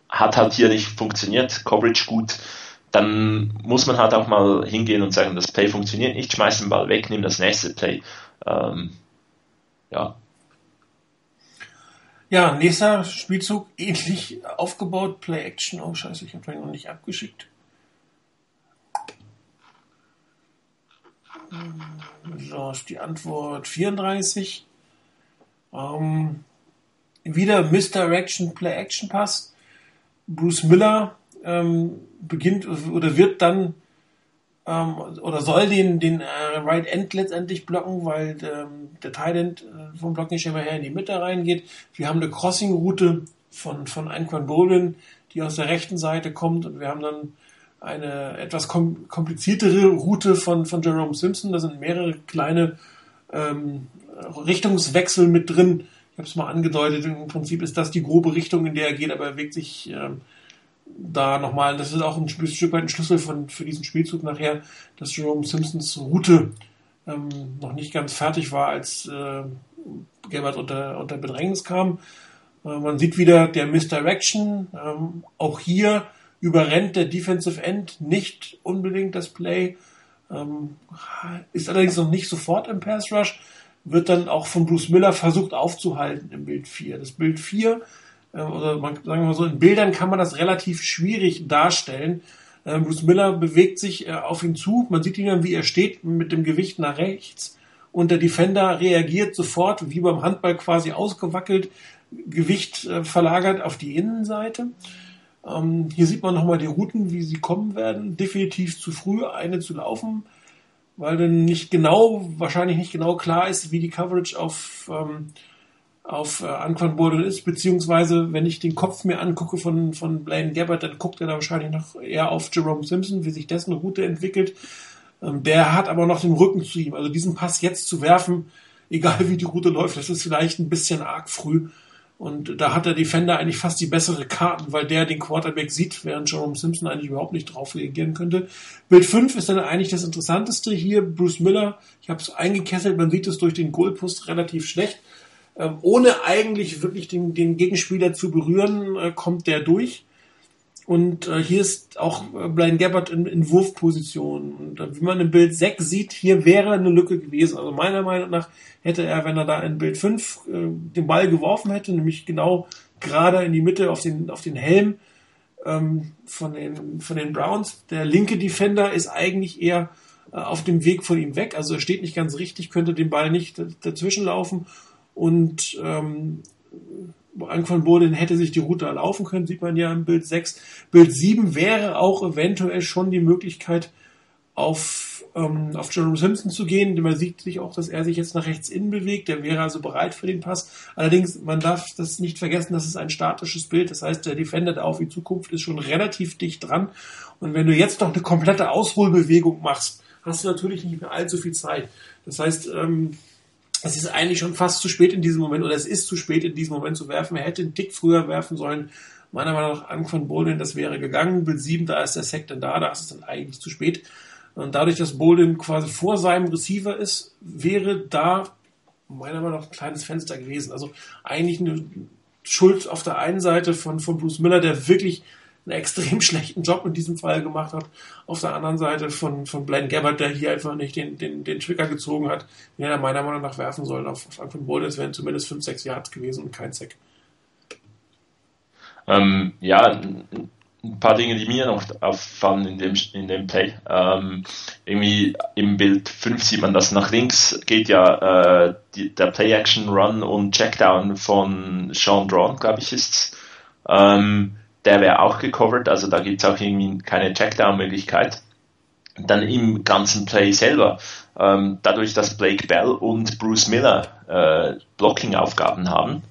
hat halt hier nicht funktioniert. Coverage gut, dann muss man halt auch mal hingehen und sagen, das Play funktioniert nicht, schmeiß den Ball weg, nimm das nächste Play. Ähm, ja. Ja, nächster Spielzug ähnlich aufgebaut, Play Action. Oh scheiße, ich habe den noch nicht abgeschickt. Ist die Antwort 34. Ähm, wieder Misdirection Play Action Pass. Bruce Miller ähm, beginnt oder wird dann ähm, oder soll den, den äh, Right End letztendlich blocken, weil ähm, der Tight End äh, vom Blocking-Schema her in die Mitte reingeht. Wir haben eine Crossing-Route von, von Anquan Bolin, die aus der rechten Seite kommt und wir haben dann eine etwas kom kompliziertere Route von, von Jerome Simpson. Da sind mehrere kleine ähm, Richtungswechsel mit drin. Ich habe es mal angedeutet, im Prinzip ist das die grobe Richtung, in der er geht, aber er bewegt sich ähm, da nochmal, das ist auch ein Stück weit ein Schlüssel von, für diesen Spielzug nachher, dass Jerome Simpsons Route ähm, noch nicht ganz fertig war, als äh, Gelbert unter, unter Bedrängnis kam. Äh, man sieht wieder der Misdirection. Ähm, auch hier überrennt der Defensive End nicht unbedingt das Play. Ähm, ist allerdings noch nicht sofort im Pass Rush. Wird dann auch von Bruce Miller versucht aufzuhalten im Bild 4. Das Bild 4 äh, oder man, sagen wir mal so, in Bildern kann man das relativ schwierig darstellen. Äh, Bruce Miller bewegt sich äh, auf ihn zu, man sieht ihn dann, wie er steht mit dem Gewicht nach rechts und der Defender reagiert sofort, wie beim Handball quasi ausgewackelt, Gewicht verlagert auf die Innenseite. Ähm, hier sieht man nochmal die Routen, wie sie kommen werden. Definitiv zu früh, eine zu laufen, weil dann nicht genau, wahrscheinlich nicht genau klar ist, wie die Coverage auf ähm, auf äh, Anquan Bolden ist, beziehungsweise wenn ich den Kopf mir angucke von, von Blaine Gabbard, dann guckt er da wahrscheinlich noch eher auf Jerome Simpson, wie sich dessen Route entwickelt. Ähm, der hat aber noch den Rücken zu ihm. Also diesen Pass jetzt zu werfen, egal wie die Route läuft, das ist vielleicht ein bisschen arg früh. Und da hat der Defender eigentlich fast die bessere Karten, weil der den Quarterback sieht, während Jerome Simpson eigentlich überhaupt nicht drauf reagieren könnte. Bild 5 ist dann eigentlich das Interessanteste hier. Bruce Miller, ich habe es eingekesselt, man sieht es durch den Goalpost relativ schlecht. Ähm, ohne eigentlich wirklich den, den Gegenspieler zu berühren, äh, kommt der durch. Und äh, hier ist auch äh, Blaine Gabbard in, in Wurfposition. Und äh, wie man im Bild 6 sieht, hier wäre eine Lücke gewesen. Also meiner Meinung nach hätte er, wenn er da in Bild 5 äh, den Ball geworfen hätte, nämlich genau gerade in die Mitte auf den, auf den Helm ähm, von, den, von den Browns. Der linke Defender ist eigentlich eher äh, auf dem Weg von ihm weg. Also er steht nicht ganz richtig, könnte den Ball nicht dazwischen laufen. Und ähm, angefangen wurde, hätte sich die Route erlaufen können, sieht man ja im Bild 6. Bild 7 wäre auch eventuell schon die Möglichkeit, auf, ähm, auf Jerome Simpson zu gehen. Man sieht sich auch, dass er sich jetzt nach rechts innen bewegt. Der wäre also bereit für den Pass. Allerdings, man darf das nicht vergessen, das ist ein statisches Bild. Das heißt, der Defender da auf die Zukunft ist schon relativ dicht dran. Und wenn du jetzt noch eine komplette Ausholbewegung machst, hast du natürlich nicht mehr allzu viel Zeit. Das heißt, ähm, es ist eigentlich schon fast zu spät in diesem Moment, oder es ist zu spät in diesem Moment zu werfen. Er hätte einen Tick früher werfen sollen. Meiner Meinung nach Ang von Bolden, das wäre gegangen. Bild 7, da ist der Sack dann da, da ist es dann eigentlich zu spät. Und dadurch, dass Bolden quasi vor seinem Receiver ist, wäre da meiner Meinung nach ein kleines Fenster gewesen. Also eigentlich eine Schuld auf der einen Seite von, von Bruce Miller, der wirklich einen extrem schlechten Job in diesem Fall gemacht hat. Auf der anderen Seite von, von Blaine Gabbard, der hier einfach nicht den, den, den Trigger gezogen hat, den er meiner Meinung nach werfen sollen auf, auf Anfang Bowl. Es wären zumindest 5, 6 Yards gewesen und kein Sack. Ähm, ja, ein paar Dinge, die mir noch auffallen in dem, in dem Play. Ähm, irgendwie im Bild 5 sieht man, dass nach links geht ja äh, die, der Play-Action-Run und Checkdown von Sean Drawn, glaube ich, ist's. Ähm, der wäre auch gecovert, also da gibt es auch irgendwie keine Checkdown-Möglichkeit. Dann im ganzen Play selber, ähm, dadurch, dass Blake Bell und Bruce Miller äh, Blocking-Aufgaben haben,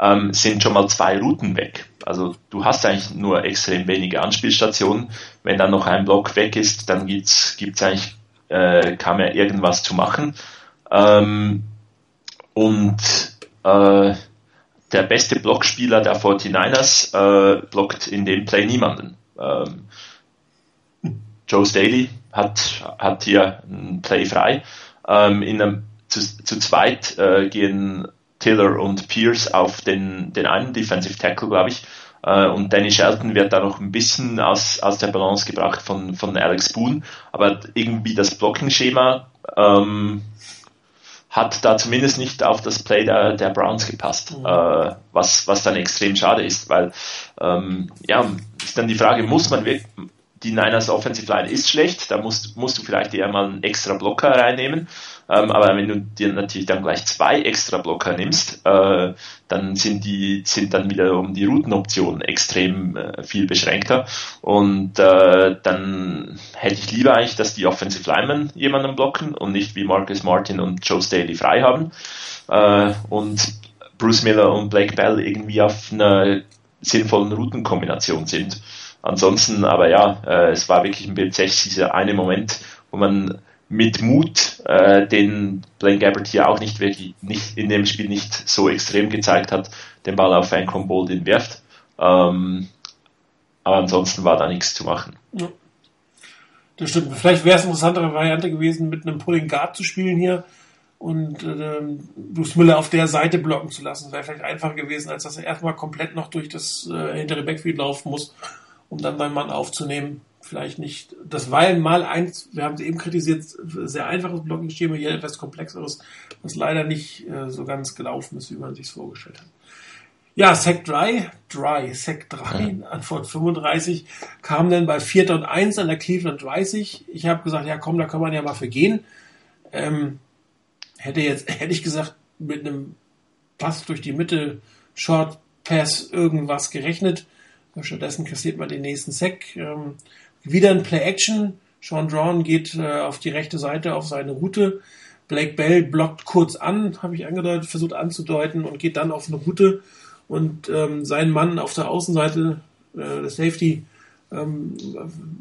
ähm, sind schon mal zwei Routen weg. Also du hast eigentlich nur extrem wenige Anspielstationen. Wenn dann noch ein Block weg ist, dann gibt's gibt's eigentlich äh, kaum mehr irgendwas zu machen. Ähm, und äh, der beste Blockspieler der 49ers äh, blockt in dem Play niemanden. Ähm, Joe Staley hat, hat hier ein Play frei. Ähm, in einem, zu, zu zweit äh, gehen Tiller und Pierce auf den, den einen Defensive Tackle, glaube ich. Äh, und Danny Shelton wird da noch ein bisschen aus, aus der Balance gebracht von, von Alex Boone. Aber irgendwie das Blocking-Schema ähm, hat da zumindest nicht auf das Play der, der Browns gepasst, mhm. äh, was, was dann extrem schade ist, weil ähm, ja, ist dann die Frage, muss man wirklich, die Niners Offensive Line ist schlecht, da musst, musst du vielleicht eher mal einen extra Blocker reinnehmen. Ähm, aber wenn du dir natürlich dann gleich zwei extra Blocker nimmst, äh, dann sind die sind dann wiederum die Routenoptionen extrem äh, viel beschränkter. Und äh, dann hätte ich lieber eigentlich, dass die Offensive Linemen jemanden blocken und nicht wie Marcus Martin und Joe Staley frei haben. Äh, und Bruce Miller und Blake Bell irgendwie auf einer sinnvollen Routenkombination sind. Ansonsten, aber ja, äh, es war wirklich ein Bild 6, dieser eine Moment, wo man mit Mut, äh, den Blaine Gabbert hier auch nicht wirklich nicht in dem Spiel nicht so extrem gezeigt hat, den Ball auf Ancon Boldin wirft. Ähm, aber ansonsten war da nichts zu machen. Ja. Das stimmt. Vielleicht wäre es eine interessantere Variante gewesen, mit einem Pulling Guard zu spielen hier und äh, Bruce Miller auf der Seite blocken zu lassen. Wäre vielleicht einfacher gewesen, als dass er erstmal komplett noch durch das äh, hintere Backfield laufen muss, um dann seinen Mann aufzunehmen vielleicht nicht. Das war mal eins, wir haben es eben kritisiert, sehr einfaches Blocking-Schema, hier etwas komplexeres, was leider nicht äh, so ganz gelaufen ist, wie man sich vorgestellt hat. Ja, Sec 3, Dry, Sec 3, Antwort 35, kam dann bei 4. und 1 an der Cleveland 30. Ich habe gesagt, ja komm, da kann man ja mal vergehen. Ähm, hätte jetzt, hätte ich gesagt, mit einem Pass durch die Mitte, Short Pass, irgendwas gerechnet. Stattdessen kassiert man den nächsten Sack. Ähm, wieder ein Play-Action. Sean Drawn geht äh, auf die rechte Seite auf seine Route. Blake Bell blockt kurz an, habe ich angedeutet, versucht anzudeuten und geht dann auf eine Route. Und ähm, sein Mann auf der Außenseite, äh, der Safety, ähm,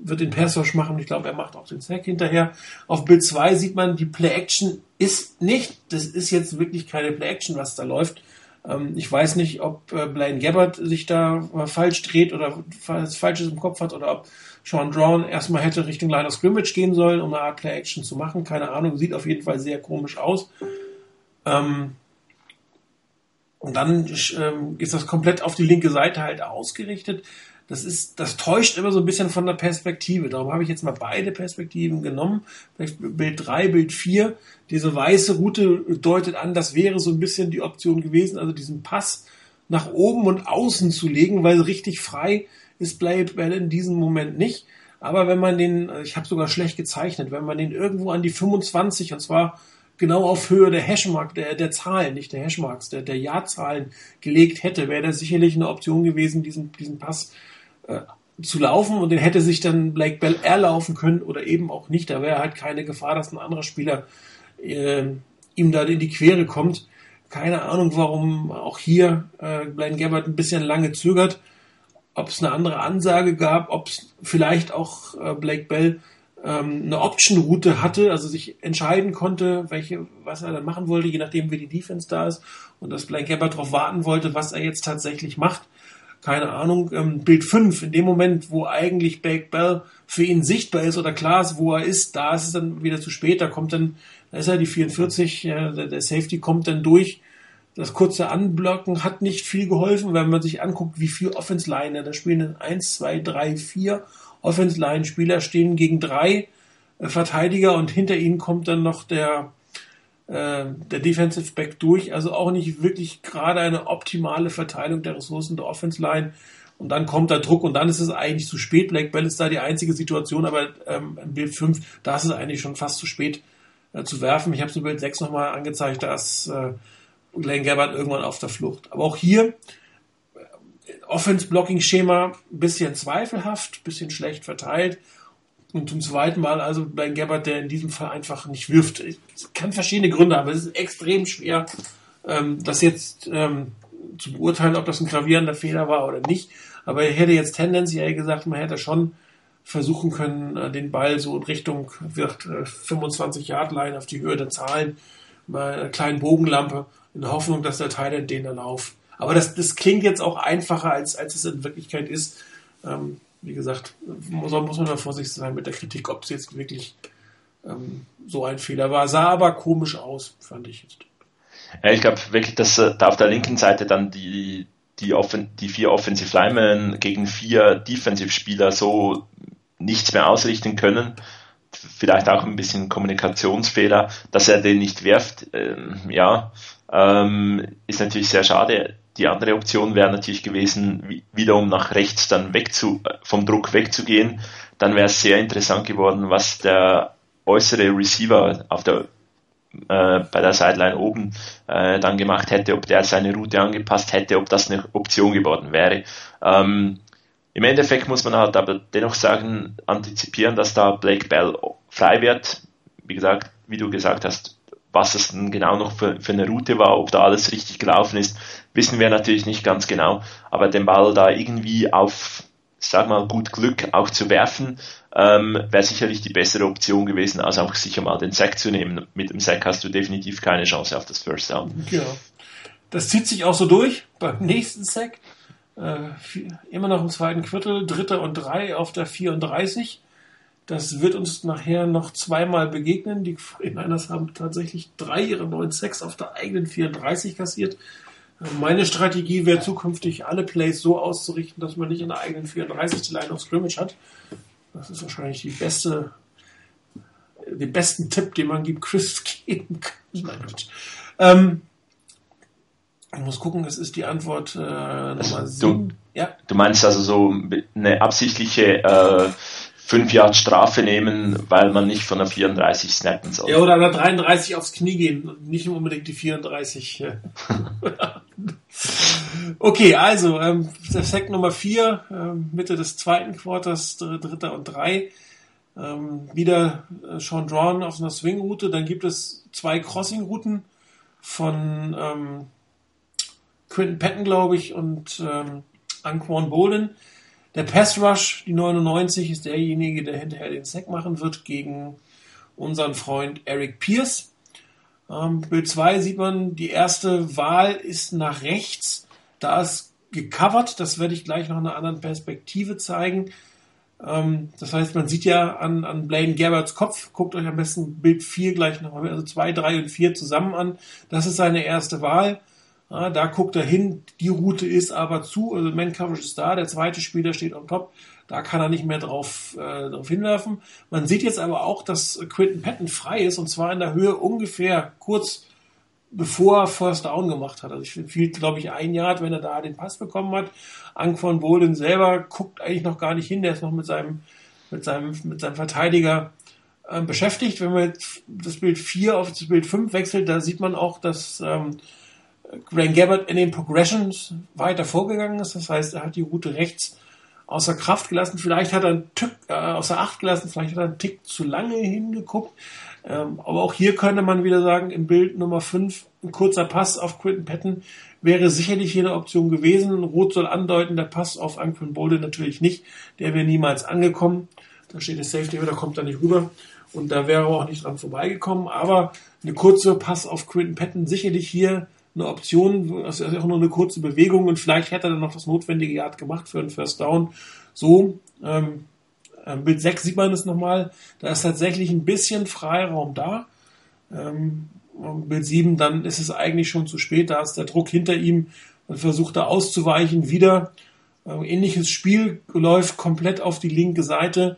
wird den Passwash machen. Ich glaube, er macht auch den Sack hinterher. Auf Bild 2 sieht man, die Play-Action ist nicht, das ist jetzt wirklich keine Play-Action, was da läuft. Ähm, ich weiß nicht, ob äh, Blaine Gabbard sich da falsch dreht oder was Falsches im Kopf hat oder ob Sean Drawn erstmal hätte Richtung Line of Scrimmage gehen sollen, um eine Art Play-Action zu machen. Keine Ahnung, sieht auf jeden Fall sehr komisch aus. Ähm, und dann ähm, ist das komplett auf die linke Seite halt ausgerichtet. Das ist, das täuscht immer so ein bisschen von der Perspektive. Darum habe ich jetzt mal beide Perspektiven genommen. Bild 3, Bild 4. Diese weiße Route deutet an, das wäre so ein bisschen die Option gewesen, also diesen Pass nach oben und außen zu legen, weil richtig frei ist Blade Bell in diesem Moment nicht. Aber wenn man den, ich habe sogar schlecht gezeichnet, wenn man den irgendwo an die 25 und zwar genau auf Höhe der Hashmark, der, der Zahlen, nicht der Hashmarks, der, der Jahrzahlen gelegt hätte, wäre das sicherlich eine Option gewesen, diesen, diesen Pass äh, zu laufen und den hätte sich dann Blake Bell erlaufen können oder eben auch nicht. Da wäre halt keine Gefahr, dass ein anderer Spieler äh, ihm da in die Quere kommt. Keine Ahnung, warum auch hier äh, Blaine Gabbard ein bisschen lange zögert, ob es eine andere Ansage gab, ob es vielleicht auch äh, Blake Bell ähm, eine Option-Route hatte, also sich entscheiden konnte, welche, was er dann machen wollte, je nachdem wie die Defense da ist und dass Blaine Gabbard darauf warten wollte, was er jetzt tatsächlich macht keine Ahnung, ähm, Bild 5, in dem Moment, wo eigentlich Blake Bell für ihn sichtbar ist oder klar ist, wo er ist, da ist es dann wieder zu spät, da kommt dann, da ist er die 44, ja, der, der Safety kommt dann durch. Das kurze Anblocken hat nicht viel geholfen, wenn man sich anguckt, wie viel Offense Line, da spielen dann 1, 2, 3, 4 Offense Line Spieler stehen gegen drei äh, Verteidiger und hinter ihnen kommt dann noch der äh, der Defensive Back durch. Also auch nicht wirklich gerade eine optimale Verteilung der Ressourcen der Offense Line. Und dann kommt der Druck und dann ist es eigentlich zu spät. Black Bell ist da die einzige Situation, aber ähm, im Bild 5, da ist es eigentlich schon fast zu spät äh, zu werfen. Ich habe es im Bild 6 nochmal angezeigt, da ist äh, Glenn Gabbard irgendwann auf der Flucht. Aber auch hier äh, Offense-Blocking-Schema bisschen zweifelhaft, bisschen schlecht verteilt. Und zum zweiten Mal also bei Gabbard, der in diesem Fall einfach nicht wirft. Es kann verschiedene Gründe haben. Es ist extrem schwer, ähm, das jetzt ähm, zu beurteilen, ob das ein gravierender Fehler war oder nicht. Aber er hätte jetzt tendenziell gesagt, man hätte schon versuchen können, äh, den Ball so in Richtung wird äh, 25 Yard Line auf die Höhe der Zahlen, bei einer kleinen Bogenlampe, in der Hoffnung, dass der Teil den erlaubt. Aber das, das klingt jetzt auch einfacher, als, als es in Wirklichkeit ist. Ähm, wie gesagt, muss, muss man da vorsichtig sein mit der Kritik, ob es jetzt wirklich ähm, so ein Fehler war. Sah aber komisch aus, fand ich jetzt. Ja, ich glaube wirklich, dass äh, da auf der linken Seite dann die, die, Offen die vier Offensive Linemen gegen vier Defensive Spieler so nichts mehr ausrichten können. Vielleicht auch ein bisschen Kommunikationsfehler, dass er den nicht werft. Ähm, ja, ähm, ist natürlich sehr schade. Die andere Option wäre natürlich gewesen, wiederum nach rechts dann wegzu, vom Druck wegzugehen. Dann wäre es sehr interessant geworden, was der äußere Receiver auf der, äh, bei der Sideline oben äh, dann gemacht hätte, ob der seine Route angepasst hätte, ob das eine Option geworden wäre. Ähm, Im Endeffekt muss man halt aber dennoch sagen, antizipieren, dass da Blake Bell frei wird. Wie gesagt, wie du gesagt hast, was es denn genau noch für, für eine Route war, ob da alles richtig gelaufen ist, wissen wir natürlich nicht ganz genau. Aber den Ball da irgendwie auf, sag mal, gut Glück auch zu werfen, ähm, wäre sicherlich die bessere Option gewesen, als auch sicher mal den Sack zu nehmen. Mit dem Sack hast du definitiv keine Chance auf das First Down. Ja. Das zieht sich auch so durch beim nächsten Sack. Äh, immer noch im zweiten Viertel, dritter und drei auf der 34. Das wird uns nachher noch zweimal begegnen. Die 49ers haben tatsächlich drei ihrer neuen Sacks auf der eigenen 34 kassiert. Meine Strategie wäre zukünftig alle Plays so auszurichten, dass man nicht in der eigenen 34 die Line of Scrimmage hat. Das ist wahrscheinlich die beste, den besten Tipp, den man gibt, Chris geben kann. Ähm, ich muss gucken, es ist die Antwort äh, Nummer 7. Du, ja. du meinst also so eine absichtliche äh, fünf Jahre Strafe nehmen, weil man nicht von der 34 snappen soll. Ja, oder an der 33 aufs Knie gehen, nicht unbedingt die 34. okay, also ähm, Sack Nummer 4, ähm, Mitte des zweiten Quarters, dritter und drei. Ähm, wieder äh, Sean Drawn auf einer Swing-Route. Dann gibt es zwei Crossing-Routen von ähm, Quinton Patton, glaube ich, und ähm, Anquan Bolin. Der Pass Rush, die 99, ist derjenige, der hinterher den Sack machen wird gegen unseren Freund Eric Pierce. Ähm, Bild 2 sieht man, die erste Wahl ist nach rechts. Da ist gecovert. Das werde ich gleich noch in einer anderen Perspektive zeigen. Ähm, das heißt, man sieht ja an, an Blaine Gabbards Kopf, guckt euch am besten Bild 4 gleich nochmal, also 2, 3 und 4 zusammen an. Das ist seine erste Wahl. Ja, da guckt er hin, die Route ist aber zu, also Man Coverage ist da, der zweite Spieler steht on top, da kann er nicht mehr drauf, äh, drauf hinwerfen. Man sieht jetzt aber auch, dass Quinton Patton frei ist und zwar in der Höhe ungefähr kurz bevor er First Down gemacht hat. Also ich fiel, glaube ich, ein Jahr, wenn er da den Pass bekommen hat. Ang von Bolden selber guckt eigentlich noch gar nicht hin, der ist noch mit seinem, mit seinem, mit seinem Verteidiger äh, beschäftigt. Wenn man jetzt das Bild 4 auf das Bild 5 wechselt, da sieht man auch, dass ähm, Graham Gabbard in den Progressions weiter vorgegangen ist. Das heißt, er hat die Route rechts außer Kraft gelassen. Vielleicht hat er einen Tick äh, außer Acht gelassen, vielleicht hat er einen Tick zu lange hingeguckt. Ähm, aber auch hier könnte man wieder sagen, im Bild Nummer 5, ein kurzer Pass auf Quinton Patton wäre sicherlich hier eine Option gewesen. Rot soll andeuten, der Pass auf Anquin Bolden natürlich nicht. Der wäre niemals angekommen. Da steht der Safety, da kommt er nicht rüber. Und da wäre er auch nicht dran vorbeigekommen. Aber eine kurze Pass auf Quinton Patton sicherlich hier eine Option. Das ist auch nur eine kurze Bewegung und vielleicht hätte er dann noch das notwendige Yard gemacht für einen First Down. So, ähm, Bild 6 sieht man es nochmal. Da ist tatsächlich ein bisschen Freiraum da. Ähm, Bild 7, dann ist es eigentlich schon zu spät. Da ist der Druck hinter ihm. Dann versucht er auszuweichen. Wieder ähm, ähnliches Spiel läuft komplett auf die linke Seite.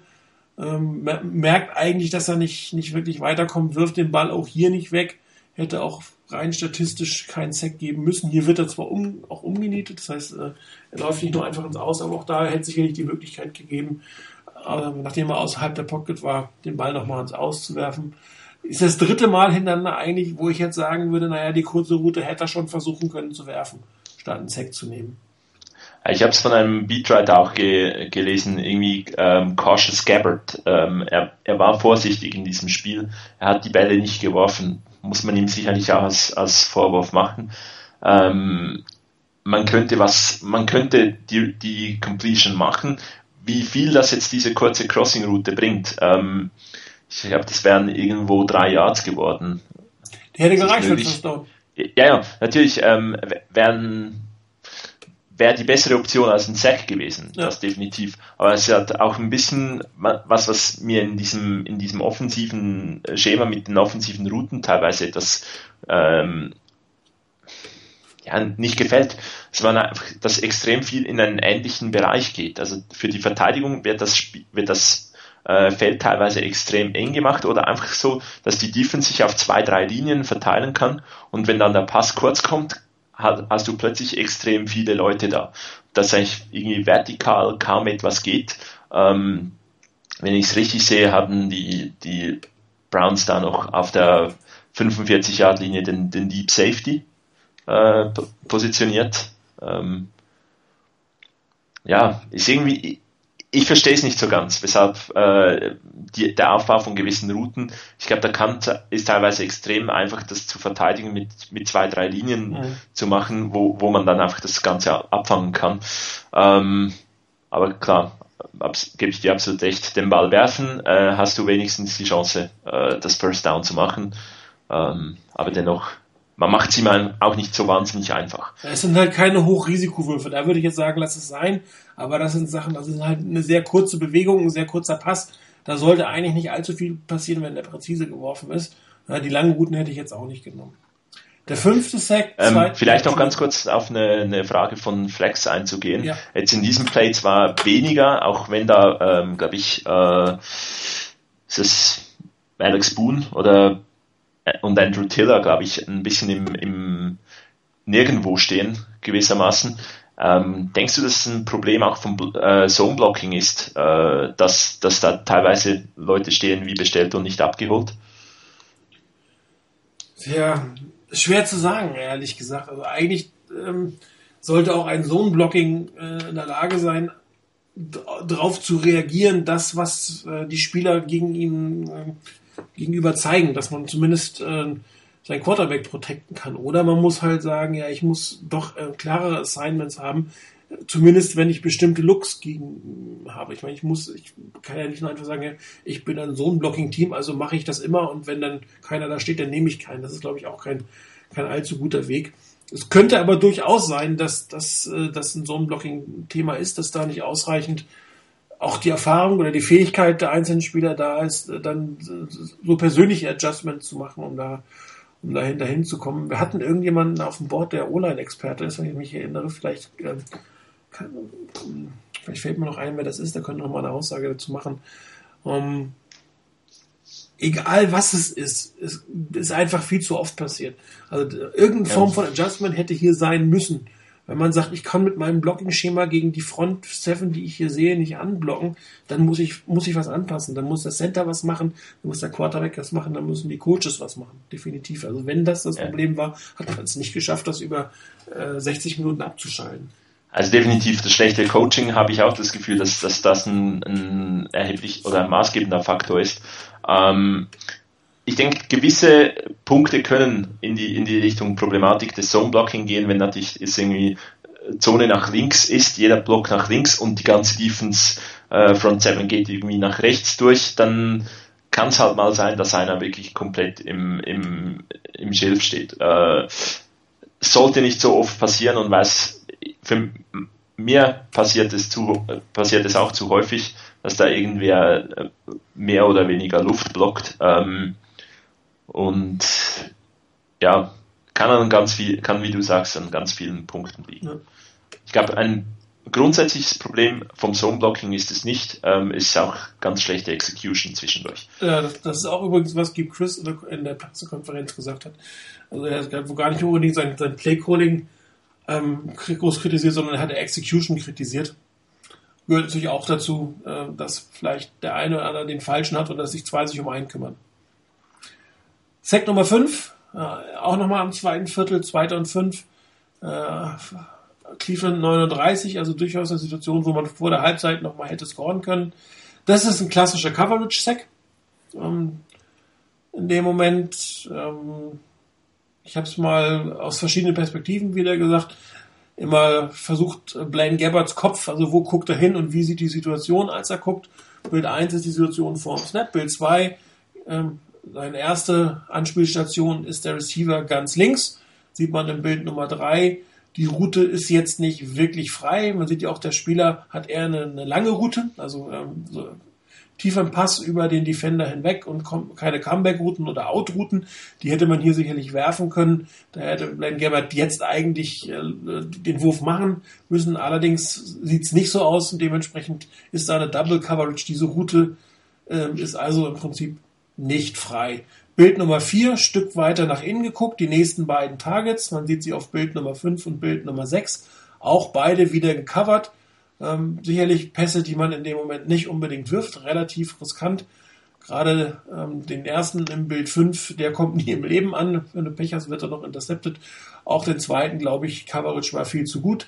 Ähm, merkt eigentlich, dass er nicht, nicht wirklich weiterkommt, wirft den Ball auch hier nicht weg. Hätte auch rein statistisch keinen Sack geben müssen. Hier wird er zwar um, auch umgenietet, das heißt, äh, er läuft nicht nur einfach ins Aus, aber auch da hätte sicherlich die Möglichkeit gegeben, äh, nachdem er außerhalb der Pocket war, den Ball nochmal ins Aus zu werfen. Ist das dritte Mal hintereinander eigentlich, wo ich jetzt sagen würde, naja, die kurze Route hätte er schon versuchen können zu werfen, statt einen Sack zu nehmen. Ich habe es von einem Beatwriter auch ge gelesen, irgendwie ähm, cautious Gabbard. Ähm, er, er war vorsichtig in diesem Spiel. Er hat die Bälle nicht geworfen. Muss man ihm sicherlich auch als, als Vorwurf machen. Ähm, man könnte was, man könnte die, die Completion machen. Wie viel das jetzt diese kurze Crossing-Route bringt, ähm, ich glaube, das wären irgendwo drei Yards geworden. Die hätte gereicht für First Down. Ja, ja, natürlich ähm, wären wäre die bessere Option als ein Sack gewesen, ja. das definitiv. Aber es hat auch ein bisschen was, was mir in diesem, in diesem offensiven Schema mit den offensiven Routen teilweise etwas ähm, ja, nicht gefällt. Es war einfach, dass extrem viel in einen ähnlichen Bereich geht. Also für die Verteidigung wird das, wird das äh, Feld teilweise extrem eng gemacht oder einfach so, dass die Defense sich auf zwei, drei Linien verteilen kann und wenn dann der Pass kurz kommt, hast du plötzlich extrem viele Leute da, dass eigentlich irgendwie vertikal kaum etwas geht. Ähm, wenn ich es richtig sehe, haben die, die Browns da noch auf der 45-Yard-Linie den, den Deep Safety äh, positioniert. Ähm, ja, ist irgendwie, ich verstehe es nicht so ganz, weshalb äh, die, der Aufbau von gewissen Routen, ich glaube, der Kant ist teilweise extrem einfach, das zu verteidigen mit, mit zwei, drei Linien mhm. zu machen, wo, wo man dann einfach das Ganze abfangen kann. Ähm, aber klar, gebe ich dir absolut recht, den Ball werfen, äh, hast du wenigstens die Chance, äh, das First Down zu machen. Ähm, aber dennoch man macht sie mal auch nicht so wahnsinnig einfach. Es sind halt keine Hochrisikowürfe. Da würde ich jetzt sagen, lass es sein. Aber das sind Sachen, das ist halt eine sehr kurze Bewegung, ein sehr kurzer Pass. Da sollte eigentlich nicht allzu viel passieren, wenn der präzise geworfen ist. Die langen Routen hätte ich jetzt auch nicht genommen. Der fünfte Sack. Ähm, vielleicht noch ganz kurz auf eine, eine Frage von Flex einzugehen. Ja. Jetzt in diesem Play zwar weniger, auch wenn da, ähm, glaube ich, äh, ist es Alex Boone oder und Andrew Tiller, glaube ich, ein bisschen im, im Nirgendwo stehen, gewissermaßen. Ähm, denkst du, dass es ein Problem auch vom äh, Zone-Blocking ist, äh, dass, dass da teilweise Leute stehen wie bestellt und nicht abgeholt? Ja, schwer zu sagen, ehrlich gesagt. Also eigentlich ähm, sollte auch ein Zone-Blocking äh, in der Lage sein, darauf zu reagieren, das, was äh, die Spieler gegen ihn äh, gegenüber zeigen, dass man zumindest äh, sein Quarterback protecten kann. Oder man muss halt sagen, ja, ich muss doch äh, klarere Assignments haben, zumindest wenn ich bestimmte Looks gegen habe. Ich meine, ich muss, ich kann ja nicht nur einfach sagen, ja, ich bin ein so ein Blocking-Team, also mache ich das immer und wenn dann keiner da steht, dann nehme ich keinen. Das ist, glaube ich, auch kein, kein allzu guter Weg. Es könnte aber durchaus sein, dass, dass, äh, dass ein so ein Blocking-Thema ist, dass da nicht ausreichend auch die Erfahrung oder die Fähigkeit der einzelnen Spieler da ist, dann so persönliche Adjustments zu machen, um da, um dahin, dahin zu kommen. Wir hatten irgendjemanden auf dem Board, der O-Line-Experte ist, wenn ich mich erinnere. Vielleicht, ähm, kann, vielleicht fällt mir noch ein, wer das ist. Der könnte noch mal eine Aussage dazu machen. Ähm, egal was es ist, es ist einfach viel zu oft passiert. Also irgendeine Form von Adjustment hätte hier sein müssen. Wenn man sagt, ich kann mit meinem Blocking-Schema gegen die Front Seven, die ich hier sehe, nicht anblocken, dann muss ich, muss ich was anpassen. Dann muss der Center was machen, dann muss der Quarterback was machen, dann müssen die Coaches was machen. Definitiv. Also wenn das das ja. Problem war, hat man es nicht geschafft, das über äh, 60 Minuten abzuschalten. Also definitiv das schlechte Coaching habe ich auch das Gefühl, dass, dass das ein, ein erheblich oder ein maßgebender Faktor ist. Ähm, ich denke, gewisse Punkte können in die, in die Richtung Problematik des Zone-Blocking gehen, wenn natürlich es irgendwie äh, Zone nach links ist, jeder Block nach links und die ganze Defense äh, Front 7 geht irgendwie nach rechts durch, dann kann es halt mal sein, dass einer wirklich komplett im, im, im Schilf steht. Äh, sollte nicht so oft passieren und weiß, für mir passiert es, zu, passiert es auch zu häufig, dass da irgendwer äh, mehr oder weniger Luft blockt. Ähm, und ja, kann an ganz viel, kann wie du sagst, an ganz vielen Punkten liegen. Ja. Ich glaube, ein grundsätzliches Problem vom Zone-Blocking ist es nicht, ähm, ist auch ganz schlechte Execution zwischendurch. Ja, das, das ist auch übrigens, was Gib Chris in der Pressekonferenz gesagt hat. Also er hat gar nicht unbedingt sein, sein Play-Calling ähm, groß kritisiert, sondern er hat Execution kritisiert. Gehört natürlich auch dazu, äh, dass vielleicht der eine oder andere den falschen hat und dass sich zwei sich um einen kümmern. Sack Nummer 5, äh, auch nochmal am zweiten Viertel, zweiter und fünf. Äh, Cleveland 39, also durchaus eine Situation, wo man vor der Halbzeit nochmal hätte scoren können. Das ist ein klassischer Coverage-Sack. Ähm, in dem Moment, ähm, ich habe es mal aus verschiedenen Perspektiven wieder gesagt, immer versucht, Blaine Gabbards Kopf, also wo guckt er hin und wie sieht die Situation, als er guckt. Bild 1 ist die Situation vor dem Snap, Bild 2 ähm, seine erste Anspielstation ist der Receiver ganz links. Sieht man im Bild Nummer drei. Die Route ist jetzt nicht wirklich frei. Man sieht ja auch, der Spieler hat eher eine, eine lange Route, also ähm, so tieferen Pass über den Defender hinweg und keine Comeback-Routen oder Out-Routen. Die hätte man hier sicherlich werfen können. Da hätte Blaine Gabbard jetzt eigentlich äh, den Wurf machen müssen. Allerdings sieht es nicht so aus und dementsprechend ist da eine Double Coverage. Diese Route äh, ist also im Prinzip nicht frei. Bild Nummer 4, Stück weiter nach innen geguckt, die nächsten beiden Targets, man sieht sie auf Bild Nummer 5 und Bild Nummer 6, auch beide wieder gecovert. Ähm, sicherlich Pässe, die man in dem Moment nicht unbedingt wirft, relativ riskant. Gerade ähm, den ersten im Bild 5, der kommt nie im Leben an. Wenn du Pech hast, wird er noch intercepted. Auch den zweiten, glaube ich, Coverage war viel zu gut.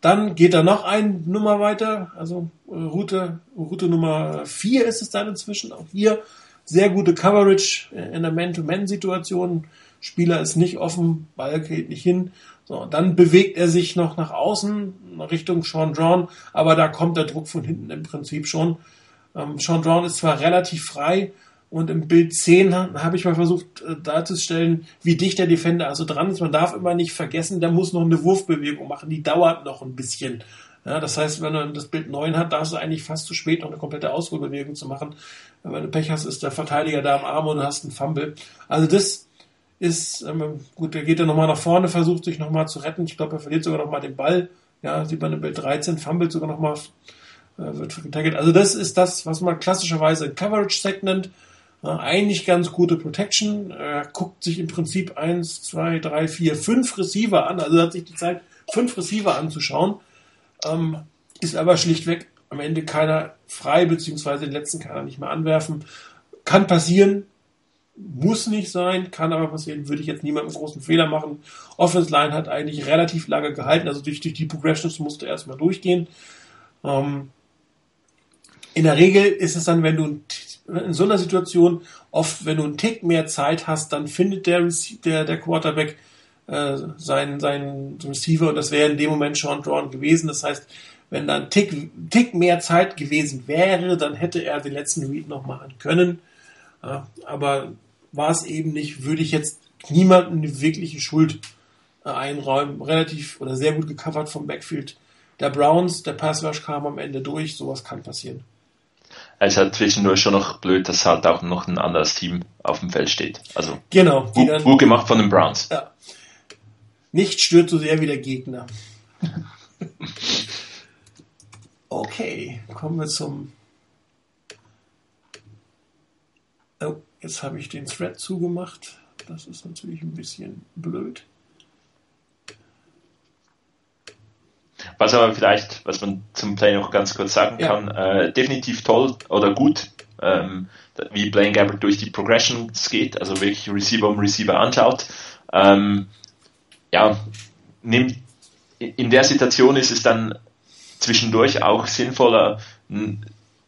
Dann geht er noch ein Nummer weiter, also äh, Route, Route Nummer 4 ist es dann inzwischen. Auch hier sehr gute Coverage in der Man-to-Man-Situation. Spieler ist nicht offen, Ball geht nicht hin. So, dann bewegt er sich noch nach außen, Richtung Sean Drawn, aber da kommt der Druck von hinten im Prinzip schon. Ähm, Sean Drawn ist zwar relativ frei und im Bild 10 habe ich mal versucht äh, darzustellen, wie dicht der Defender also dran ist. Man darf immer nicht vergessen, der muss noch eine Wurfbewegung machen, die dauert noch ein bisschen. Ja, das heißt, wenn man das Bild 9 hat, da ist es eigentlich fast zu spät, noch eine komplette Ausholbewegung zu machen. Wenn du Pech hast, ist der Verteidiger da am Arm und du hast einen Fumble. Also das ist, ähm, gut, der geht dann nochmal nach vorne, versucht sich nochmal zu retten. Ich glaube, er verliert sogar nochmal den Ball. Ja, sieht man im Bild 13, fummelt sogar nochmal, äh, wird getaggelt. Also das ist das, was man klassischerweise Coverage Sack nennt. Äh, eigentlich ganz gute Protection. Er guckt sich im Prinzip eins, zwei, drei, vier, fünf Receiver an. Also hat sich die Zeit, fünf Receiver anzuschauen. Ähm, ist aber schlichtweg am Ende keiner frei, beziehungsweise den letzten kann er nicht mehr anwerfen. Kann passieren, muss nicht sein, kann aber passieren, würde ich jetzt niemandem großen Fehler machen. Offense Line hat eigentlich relativ lange gehalten, also durch, durch die Progressions musste erstmal durchgehen. Ähm, in der Regel ist es dann, wenn du in so einer Situation oft, wenn du einen Tick mehr Zeit hast, dann findet der, der, der Quarterback äh, seinen, seinen Receiver und das wäre in dem Moment Sean Drawn gewesen. Das heißt, wenn dann Tick, Tick mehr Zeit gewesen wäre, dann hätte er den letzten Read noch machen können. Ja, aber war es eben nicht, würde ich jetzt niemanden eine wirkliche Schuld äh, einräumen. Relativ oder sehr gut gecovert vom Backfield der Browns. Der Passwash kam am Ende durch. Sowas kann passieren. es ist halt zwischendurch schon noch blöd, dass halt auch noch ein anderes Team auf dem Feld steht. Also genau, gut, dann, gemacht von den Browns. Ja. Nicht stört so sehr wie der Gegner. okay, kommen wir zum. Oh, jetzt habe ich den Thread zugemacht. Das ist natürlich ein bisschen blöd. Was aber vielleicht, was man zum Play noch ganz kurz sagen ja. kann, äh, definitiv toll oder gut, ähm, wie Blaine Gabbert durch die Progressions geht, also wirklich Receiver um Receiver anschaut. Ähm, ja, nimmt, in der Situation ist es dann zwischendurch auch sinnvoller, einen,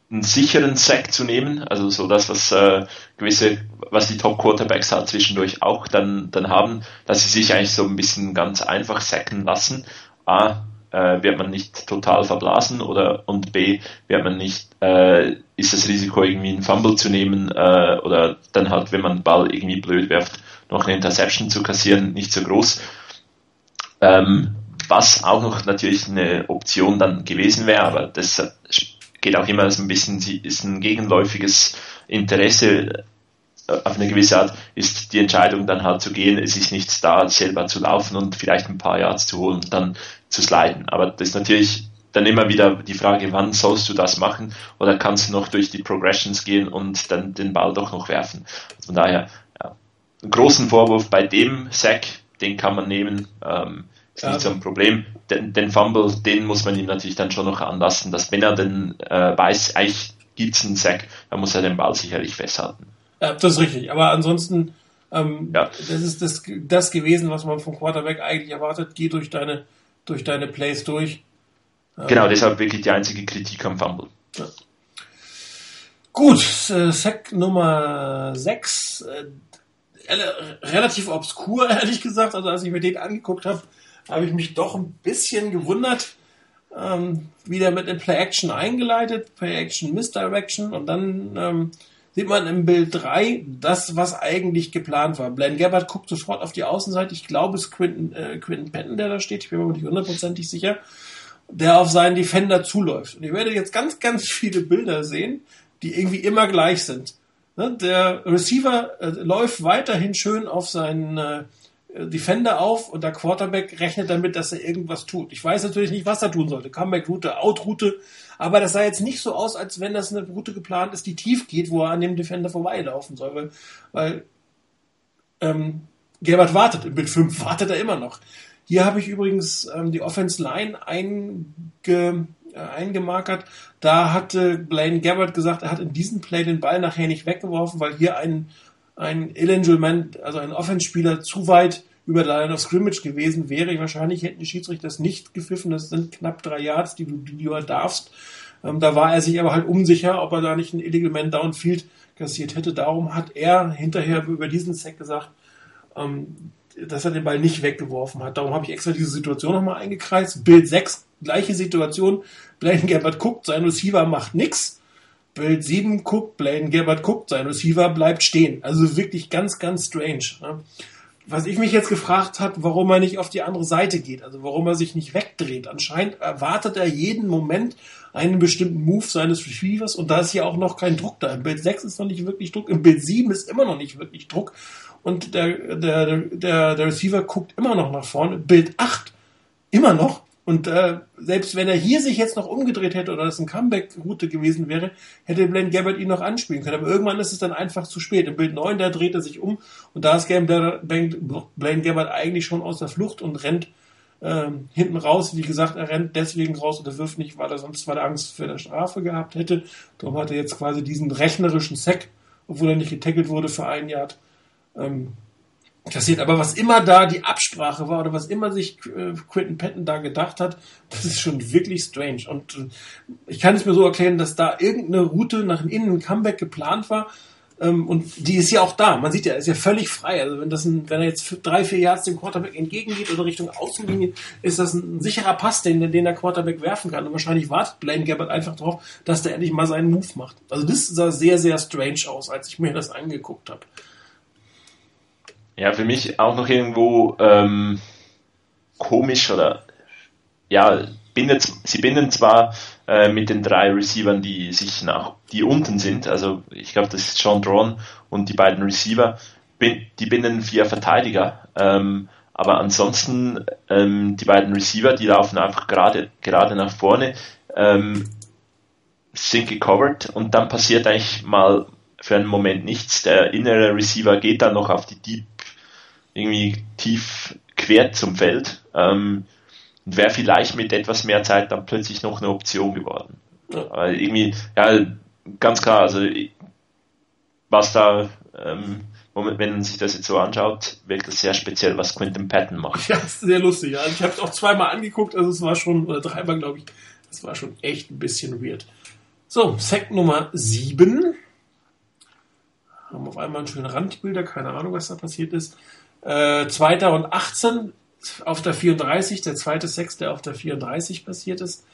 sicheren Sack zu nehmen, also so das, was äh, gewisse, was die Top Quarterbacks halt zwischendurch auch dann, dann haben, dass sie sich eigentlich so ein bisschen ganz einfach sacken lassen. A, äh, wird man nicht total verblasen oder und B, wird man nicht, äh, ist das Risiko irgendwie einen Fumble zu nehmen äh, oder dann halt, wenn man den Ball irgendwie blöd wirft, noch eine Interception zu kassieren, nicht so groß. Ähm, was auch noch natürlich eine Option dann gewesen wäre, aber das geht auch immer so ein bisschen, ist ein gegenläufiges Interesse äh, auf eine gewisse Art, ist die Entscheidung dann halt zu gehen, es ist nichts da, selber zu laufen und vielleicht ein paar Yards zu holen und dann zu sliden. Aber das ist natürlich dann immer wieder die Frage, wann sollst du das machen oder kannst du noch durch die Progressions gehen und dann den Ball doch noch werfen. Von daher, ja, einen großen Vorwurf bei dem Sack, den kann man nehmen. Ähm, ist ja. nicht so ein Problem. Den, den Fumble, den muss man ihm natürlich dann schon noch anlassen, dass wenn er den äh, weiß, eigentlich gibt's einen Sack, dann muss er den Ball sicherlich festhalten. Ja, das ist richtig. Aber ansonsten, ähm, ja. das ist das, das gewesen, was man vom Quarterback eigentlich erwartet. Geh durch deine, durch deine Plays durch. Genau, ähm, deshalb wirklich die einzige Kritik am Fumble. Ja. Gut, äh, Sack Nummer 6. Äh, relativ obskur, ehrlich gesagt. Also als ich mir den angeguckt habe, habe ich mich doch ein bisschen gewundert. Ähm, wieder mit dem Play Action eingeleitet, Play Action Misdirection und dann ähm, sieht man im Bild 3 das, was eigentlich geplant war. Blaine Gabbard guckt sofort auf die Außenseite. Ich glaube, es ist Quinton, äh, Quinton Patton, der da steht. Ich bin mir nicht hundertprozentig sicher. Der auf seinen Defender zuläuft. Und ihr werdet jetzt ganz, ganz viele Bilder sehen, die irgendwie immer gleich sind. Ne? Der Receiver äh, läuft weiterhin schön auf seinen äh, Defender auf und der Quarterback rechnet damit, dass er irgendwas tut. Ich weiß natürlich nicht, was er tun sollte. Comeback-Route, Out-Route. Aber das sah jetzt nicht so aus, als wenn das eine Route geplant ist, die tief geht, wo er an dem Defender vorbeilaufen soll. Weil, weil ähm, Gerbert wartet im Bild 5, wartet er immer noch. Hier habe ich übrigens ähm, die Offense Line einge, eingemarkert. Da hatte Blaine Gabbard gesagt, er hat in diesem Play den Ball nachher nicht weggeworfen, weil hier ein ein Illegal also ein Offenspieler, zu weit über der Line of Scrimmage gewesen wäre. Wahrscheinlich hätten die Schiedsrichter das nicht gepfiffen. Das sind knapp drei Yards, die du, die du halt darfst. Ähm, da war er sich aber halt unsicher, ob er da nicht einen Illegal Man Downfield kassiert hätte. Darum hat er hinterher über diesen Sack gesagt, ähm, dass er den Ball nicht weggeworfen hat. Darum habe ich extra diese Situation nochmal eingekreist. Bild 6, gleiche Situation. Blaine Gabbard guckt, sein Receiver macht nix. Bild 7 guckt, Blaine Gabbard guckt, sein Receiver bleibt stehen. Also wirklich ganz, ganz strange. Ne? Was ich mich jetzt gefragt habe, warum er nicht auf die andere Seite geht, also warum er sich nicht wegdreht. Anscheinend erwartet er jeden Moment einen bestimmten Move seines Receivers und da ist ja auch noch kein Druck da. Im Bild 6 ist noch nicht wirklich Druck, im Bild 7 ist immer noch nicht wirklich Druck und der, der, der, der Receiver guckt immer noch nach vorne. Bild 8 immer noch und äh, selbst wenn er hier sich jetzt noch umgedreht hätte oder das eine Comeback-Route gewesen wäre, hätte Blaine Gabbard ihn noch anspielen können. Aber irgendwann ist es dann einfach zu spät. Im Bild 9, da dreht er sich um und da ist Blaine Gabbard eigentlich schon aus der Flucht und rennt ähm, hinten raus. Wie gesagt, er rennt deswegen raus oder wirft nicht, weil er sonst zwar Angst vor der Strafe gehabt hätte. Darum hat er jetzt quasi diesen rechnerischen Sack, obwohl er nicht getackelt wurde für ein Jahr. Ähm, kassiert. Aber was immer da die Absprache war oder was immer sich äh, Quentin Patton da gedacht hat, das ist schon wirklich strange. Und äh, ich kann es mir so erklären, dass da irgendeine Route nach innen, ein Comeback geplant war. Ähm, und die ist ja auch da. Man sieht ja, ist ja völlig frei. Also wenn das ein, wenn er jetzt drei, vier Yards dem Quarterback entgegengeht oder Richtung Außenlinie, ist das ein sicherer Pass, den, den der Quarterback werfen kann. Und wahrscheinlich wartet Blaine Gabbard einfach darauf, dass der endlich mal seinen Move macht. Also das sah sehr, sehr strange aus, als ich mir das angeguckt habe. Ja, für mich auch noch irgendwo ähm, komisch oder ja, bindet, sie binden zwar äh, mit den drei Receivern, die sich nach, die unten sind, also ich glaube, das ist Sean Drawn und die beiden Receiver, die binden vier Verteidiger, ähm, aber ansonsten ähm, die beiden Receiver, die laufen einfach gerade gerade nach vorne, ähm, sind gecovert und dann passiert eigentlich mal für einen Moment nichts. Der innere Receiver geht dann noch auf die Deep irgendwie tief quer zum Feld ähm, und wäre vielleicht mit etwas mehr Zeit dann plötzlich noch eine Option geworden. Aber irgendwie, ja, ganz klar, also was da, ähm, wenn man sich das jetzt so anschaut, wirkt das sehr speziell, was Quentin Patton macht. Ja, ist sehr lustig. Also ich habe es auch zweimal angeguckt, also es war schon, oder dreimal glaube ich, das war schon echt ein bisschen weird. So, Sack Nummer 7. Haben auf einmal einen schönen Randbilder, keine Ahnung, was da passiert ist. Äh, zweiter und 18 auf der 34, der zweite Sex, der auf der 34 passiert ist.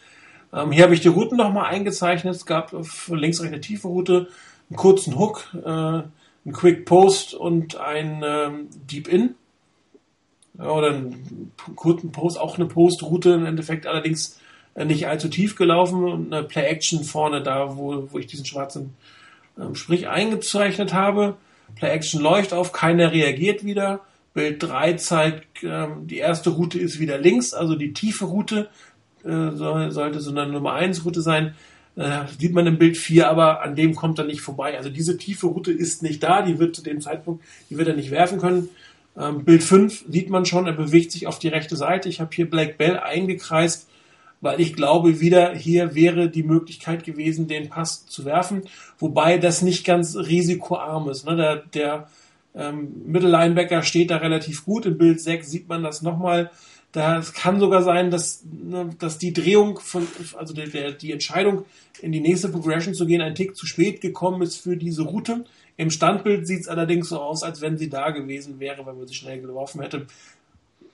Ähm, hier habe ich die Routen nochmal eingezeichnet. Es gab auf links eine tiefe Route, einen kurzen Hook, äh, einen Quick Post und ein ähm, Deep In. Oder einen kurzen Post, auch eine Post-Route im Endeffekt, allerdings äh, nicht allzu tief gelaufen und eine Play-Action vorne da, wo, wo ich diesen schwarzen ähm, Sprich eingezeichnet habe. Play-Action läuft auf, keiner reagiert wieder. Bild 3 zeigt, ähm, die erste Route ist wieder links, also die tiefe Route äh, soll, sollte so eine Nummer 1 Route sein. Äh, sieht man im Bild 4, aber an dem kommt er nicht vorbei. Also diese tiefe Route ist nicht da, die wird zu dem Zeitpunkt, die wird er nicht werfen können. Ähm, Bild 5 sieht man schon, er bewegt sich auf die rechte Seite. Ich habe hier Black Bell eingekreist, weil ich glaube, wieder hier wäre die Möglichkeit gewesen, den Pass zu werfen, wobei das nicht ganz risikoarm ist. Ne? Der, der ähm, Mittellinebacker steht da relativ gut. Im Bild 6 sieht man das nochmal. Da es kann sogar sein, dass, ne, dass die Drehung von, also der, die Entscheidung in die nächste Progression zu gehen, ein Tick zu spät gekommen ist für diese Route. Im Standbild sieht es allerdings so aus, als wenn sie da gewesen wäre, wenn man sie schnell geworfen hätte.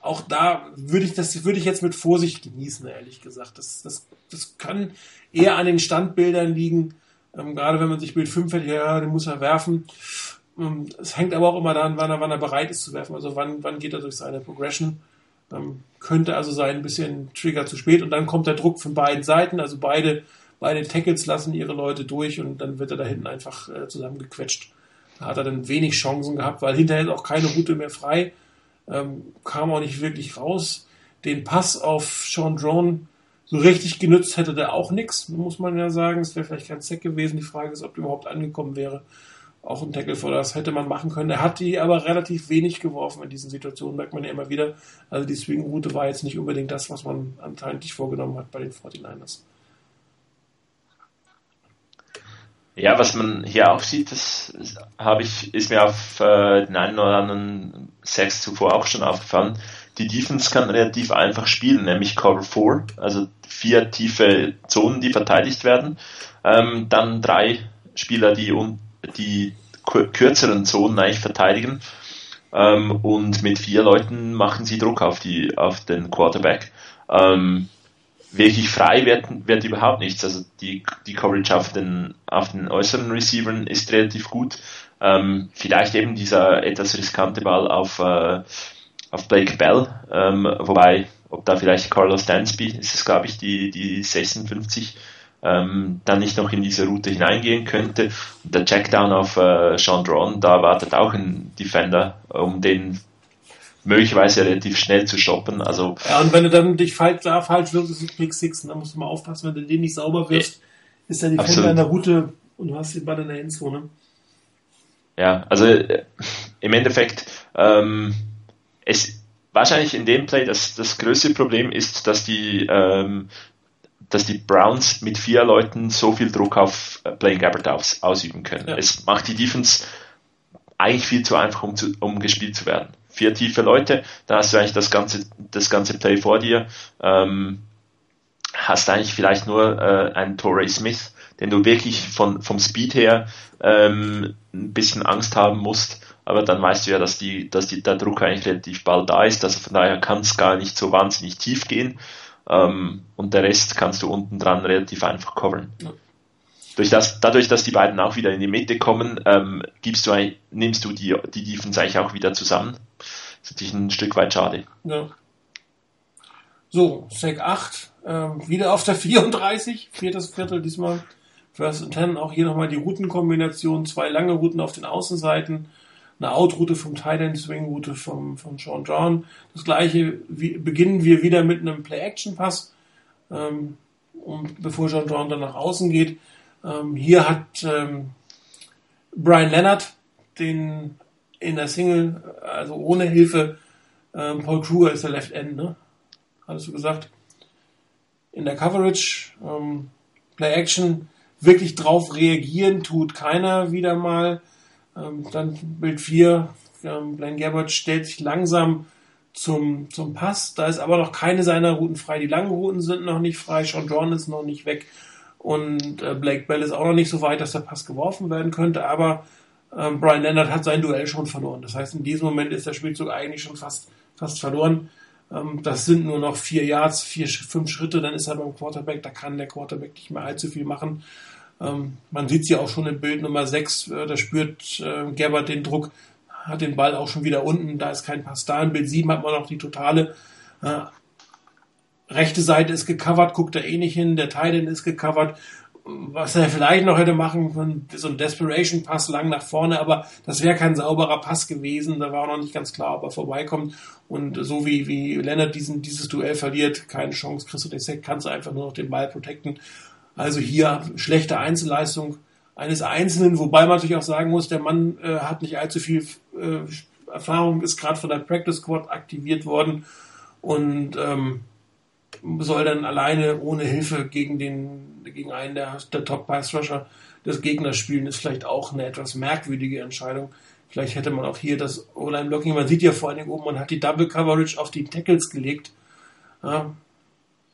Auch da würde ich das würde ich jetzt mit Vorsicht genießen, ehrlich gesagt. Das, das, das kann eher an den Standbildern liegen. Ähm, gerade wenn man sich Bild 5 hätte, ja, den muss er werfen. Ähm, es hängt aber auch immer daran, wann er, wann er bereit ist zu werfen. Also wann, wann geht er durch seine Progression. Ähm, könnte also sein, ein bisschen Trigger zu spät und dann kommt der Druck von beiden Seiten. Also beide, beide Tackles lassen ihre Leute durch und dann wird er da hinten einfach äh, zusammengequetscht. Da hat er dann wenig Chancen gehabt, weil hinterher ist auch keine Route mehr frei. Ähm, kam auch nicht wirklich raus. Den Pass auf Sean Drone so richtig genützt hätte der auch nichts, muss man ja sagen. Es wäre vielleicht kein Zeck gewesen. Die Frage ist, ob der überhaupt angekommen wäre auch ein Tackle for das hätte man machen können. Er hat die aber relativ wenig geworfen in diesen Situationen, merkt man ja immer wieder. Also die Swing-Route war jetzt nicht unbedingt das, was man anscheinend nicht vorgenommen hat bei den 49ers. Ja, was man hier auch sieht, das habe ich, ist mir auf äh, den einen oder anderen Sex zuvor auch schon aufgefallen. Die Defense kann relativ einfach spielen, nämlich Cover 4, also vier tiefe Zonen, die verteidigt werden. Ähm, dann drei Spieler, die un die kürzeren Zonen eigentlich verteidigen. Ähm, und mit vier Leuten machen sie Druck auf, die, auf den Quarterback. Ähm, wirklich frei wird, wird überhaupt nichts. Also die, die Coverage auf den, auf den äußeren Receivern ist relativ gut. Ähm, vielleicht eben dieser etwas riskante Ball auf, äh, auf Blake Bell, ähm, wobei, ob da vielleicht Carlos Dansby, ist es glaube ich die, die 56, ähm, dann nicht noch in diese Route hineingehen könnte. Und der Checkdown auf äh, Sean Dron, da wartet auch ein Defender, um den möglicherweise relativ schnell zu stoppen. Also, ja, und wenn du dann dich falsch, da falsch wirst, ist es Pick Six. Und da musst du mal aufpassen, wenn du den nicht sauber wirst, ist der Defender absolut. in der Route und du hast den Ball in der Endzone. Ja, also äh, im Endeffekt, ähm, es wahrscheinlich in dem Play das, das größte Problem ist, dass die ähm, dass die Browns mit vier Leuten so viel Druck auf äh, Blaine Gabbert aus, ausüben können. Ja. Es macht die Defense eigentlich viel zu einfach, um, zu, um gespielt zu werden. Vier tiefe Leute, da hast du eigentlich das ganze, das ganze Play vor dir. Ähm, hast eigentlich vielleicht nur äh, einen Torrey Smith, den du wirklich von, vom Speed her ähm, ein bisschen Angst haben musst. Aber dann weißt du ja, dass, die, dass die, der Druck eigentlich relativ bald da ist. Also von daher kann es gar nicht so wahnsinnig tief gehen. Ähm, und der Rest kannst du unten dran relativ einfach covern. Ja. Durch das, dadurch, dass die beiden auch wieder in die Mitte kommen, ähm, gibst du ein, nimmst du die, die Defense eigentlich auch wieder zusammen. Das ist natürlich ein Stück weit schade. Ja. So, Sec 8, ähm, wieder auf der 34, viertes Viertel diesmal. First and Ten, auch hier nochmal die Routenkombination, zwei lange Routen auf den Außenseiten, eine Out-Route vom Tight Swing-Route vom, von Sean John. Das gleiche wie, beginnen wir wieder mit einem Play-Action-Pass, ähm, und bevor Sean John dann nach außen geht. Ähm, hier hat ähm, Brian Leonard den in der Single, also ohne Hilfe, ähm, Paul Kruger ist der Left End, ne? hattest du gesagt, in der Coverage, ähm, Play Action, wirklich drauf reagieren tut keiner wieder mal. Ähm, dann Bild 4, ähm, Blaine Gabbard stellt sich langsam zum, zum Pass. Da ist aber noch keine seiner Routen frei. Die langen Routen sind noch nicht frei. Sean John ist noch nicht weg. Und äh, Blake Bell ist auch noch nicht so weit, dass der Pass geworfen werden könnte. Aber ähm, Brian Leonard hat sein Duell schon verloren. Das heißt, in diesem Moment ist der Spielzug eigentlich schon fast, fast verloren. Ähm, das sind nur noch vier Yards, vier, fünf Schritte, dann ist er beim Quarterback, da kann der Quarterback nicht mehr allzu viel machen. Ähm, man sieht sie auch schon im Bild Nummer 6, äh, da spürt äh, Gerbert den Druck, hat den Ball auch schon wieder unten, da ist kein Pass da. In Bild 7 hat man noch die totale äh, rechte Seite ist gecovert, guckt er eh nicht hin, der Teil ist gecovert was er vielleicht noch hätte machen können, so ein Desperation-Pass lang nach vorne, aber das wäre kein sauberer Pass gewesen. Da war auch noch nicht ganz klar, ob er vorbeikommt. Und so wie, wie Leonard diesen, dieses Duell verliert, keine Chance, kriegst du den Sack, kannst du einfach nur noch den Ball protecten. Also hier schlechte Einzelleistung eines Einzelnen, wobei man natürlich auch sagen muss, der Mann äh, hat nicht allzu viel äh, Erfahrung, ist gerade von der Practice Squad aktiviert worden und ähm, soll dann alleine ohne Hilfe gegen den gegen einen der, der Top Pass Rusher des Gegners spielen, ist vielleicht auch eine etwas merkwürdige Entscheidung. Vielleicht hätte man auch hier das O-Line Blocking, man sieht ja vor allen Dingen oben, man hat die Double Coverage auf die Tackles gelegt. Ja,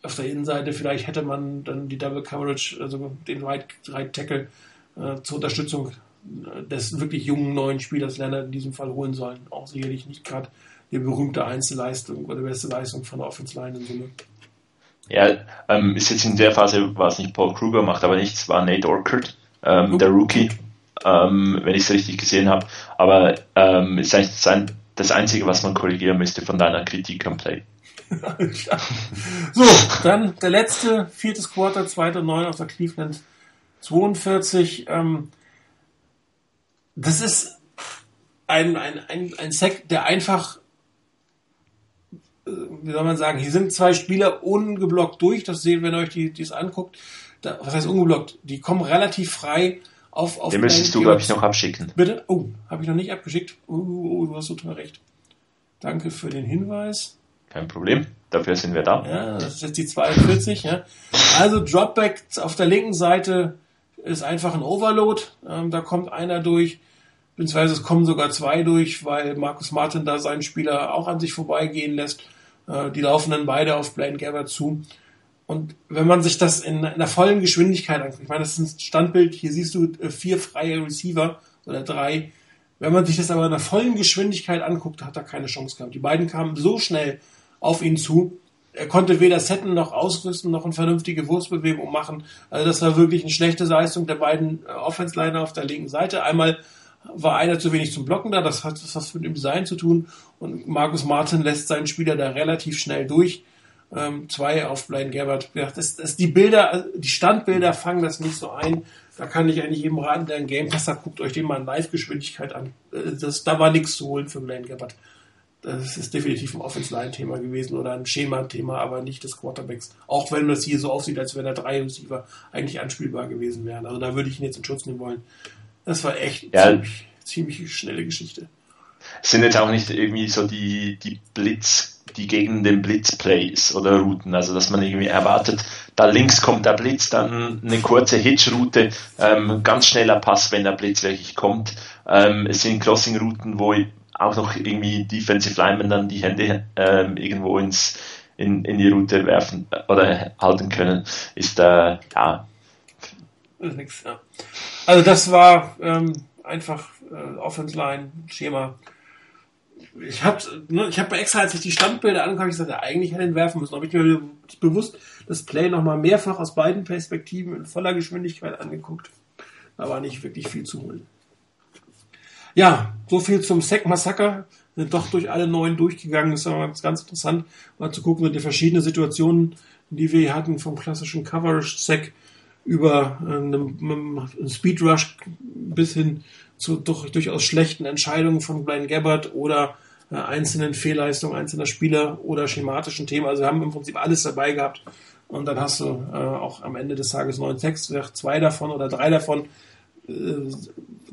auf der Innenseite vielleicht hätte man dann die Double Coverage, also den Right, right Tackle äh, zur Unterstützung des wirklich jungen neuen Spielers Leonard in diesem Fall holen sollen. Auch sicherlich nicht gerade die berühmte Einzelleistung oder beste Leistung von der Offense Line in Summe. Ja, ähm, ist jetzt in der Phase, war es nicht Paul Kruger, macht aber nichts, war Nate Orchard, ähm, der Rookie, ähm, wenn ich es richtig gesehen habe. Aber ähm, ist eigentlich das, das Einzige, was man korrigieren müsste von deiner Kritik am Play. so, dann der letzte, viertes Quarter, zweite Neun aus der Cleveland 42. Ähm, das ist ein, ein, ein, ein Sack, der einfach wie soll man sagen, hier sind zwei Spieler ungeblockt durch, das sehen, wenn ihr euch die, die es anguckt. Da, was heißt ungeblockt? Die kommen relativ frei auf, auf Den müsstest du, glaube ich, noch abschicken. Bitte? Oh, habe ich noch nicht abgeschickt. Oh, oh, oh, du hast total recht. Danke für den Hinweis. Kein Problem, dafür sind wir da. Ja, das ist jetzt die 42. ja. Also Dropback auf der linken Seite ist einfach ein Overload. Ähm, da kommt einer durch, beziehungsweise es kommen sogar zwei durch, weil Markus Martin da seinen Spieler auch an sich vorbeigehen lässt. Äh, die laufen dann beide auf Blaine Gabbard zu. Und wenn man sich das in, in der vollen Geschwindigkeit anguckt, ich meine, das ist ein Standbild, hier siehst du äh, vier freie Receiver oder drei. Wenn man sich das aber in der vollen Geschwindigkeit anguckt, hat er keine Chance gehabt. Die beiden kamen so schnell auf ihn zu. Er konnte weder setten noch ausrüsten noch eine vernünftige Wurfsbewegung machen. Also das war wirklich eine schlechte Leistung der beiden äh, Offense-Liner auf der linken Seite. Einmal war einer zu wenig zum Blocken da, das hat was mit dem Design zu tun. Und Markus Martin lässt seinen Spieler da relativ schnell durch. Ähm, zwei auf Blaine Gabbard. Das, das, die Bilder, die Standbilder fangen das nicht so ein. Da kann ich eigentlich jedem raten, der einen Game Pass hat, guckt euch den mal in Live-Geschwindigkeit an. Äh, das, da war nichts zu holen für Blaine Gabbard. Das ist definitiv ein Offense-Line-Thema gewesen oder ein Schema-Thema, aber nicht des Quarterbacks. Auch wenn das hier so aussieht, als wenn da drei Receiver eigentlich anspielbar gewesen wären. Also da würde ich ihn jetzt in Schutz nehmen wollen. Das war echt ja. ziemlich, ziemlich schnelle Geschichte. Es sind jetzt auch nicht irgendwie so die, die Blitz, die gegen den Blitz Plays oder Routen, also dass man irgendwie erwartet, da links kommt der Blitz, dann eine kurze Hitch-Route, ähm, ganz schneller Pass, wenn der Blitz wirklich kommt. Ähm, es sind Crossing-Routen, wo auch noch irgendwie Defensive Linemen dann die Hände ähm, irgendwo ins, in, in die Route werfen oder halten können, ist äh, ja. ja. Also das war ähm, einfach äh, Offense Line Schema. Ich habe ne, ich hab extra, als ich die Standbilder angucke, ich sagte, eigentlich hätte ihn werfen müssen. Aber ich mir bewusst das Play nochmal mehrfach aus beiden Perspektiven in voller Geschwindigkeit angeguckt. Da war nicht wirklich viel zu holen. Ja, so viel zum Sack Massaker. sind doch durch alle neun durchgegangen. Das ist aber ganz interessant, mal zu gucken, die verschiedenen Situationen, die wir hatten, vom klassischen Coverage-Sack über einen, Speed Rush bis hin zu doch, durchaus schlechten Entscheidungen von Blaine Gabbard oder äh, einzelnen Fehlleistungen einzelner Spieler oder schematischen Themen. Also wir haben im Prinzip alles dabei gehabt. Und dann hast du äh, auch am Ende des Tages neun Text, zwei davon oder drei davon. Äh,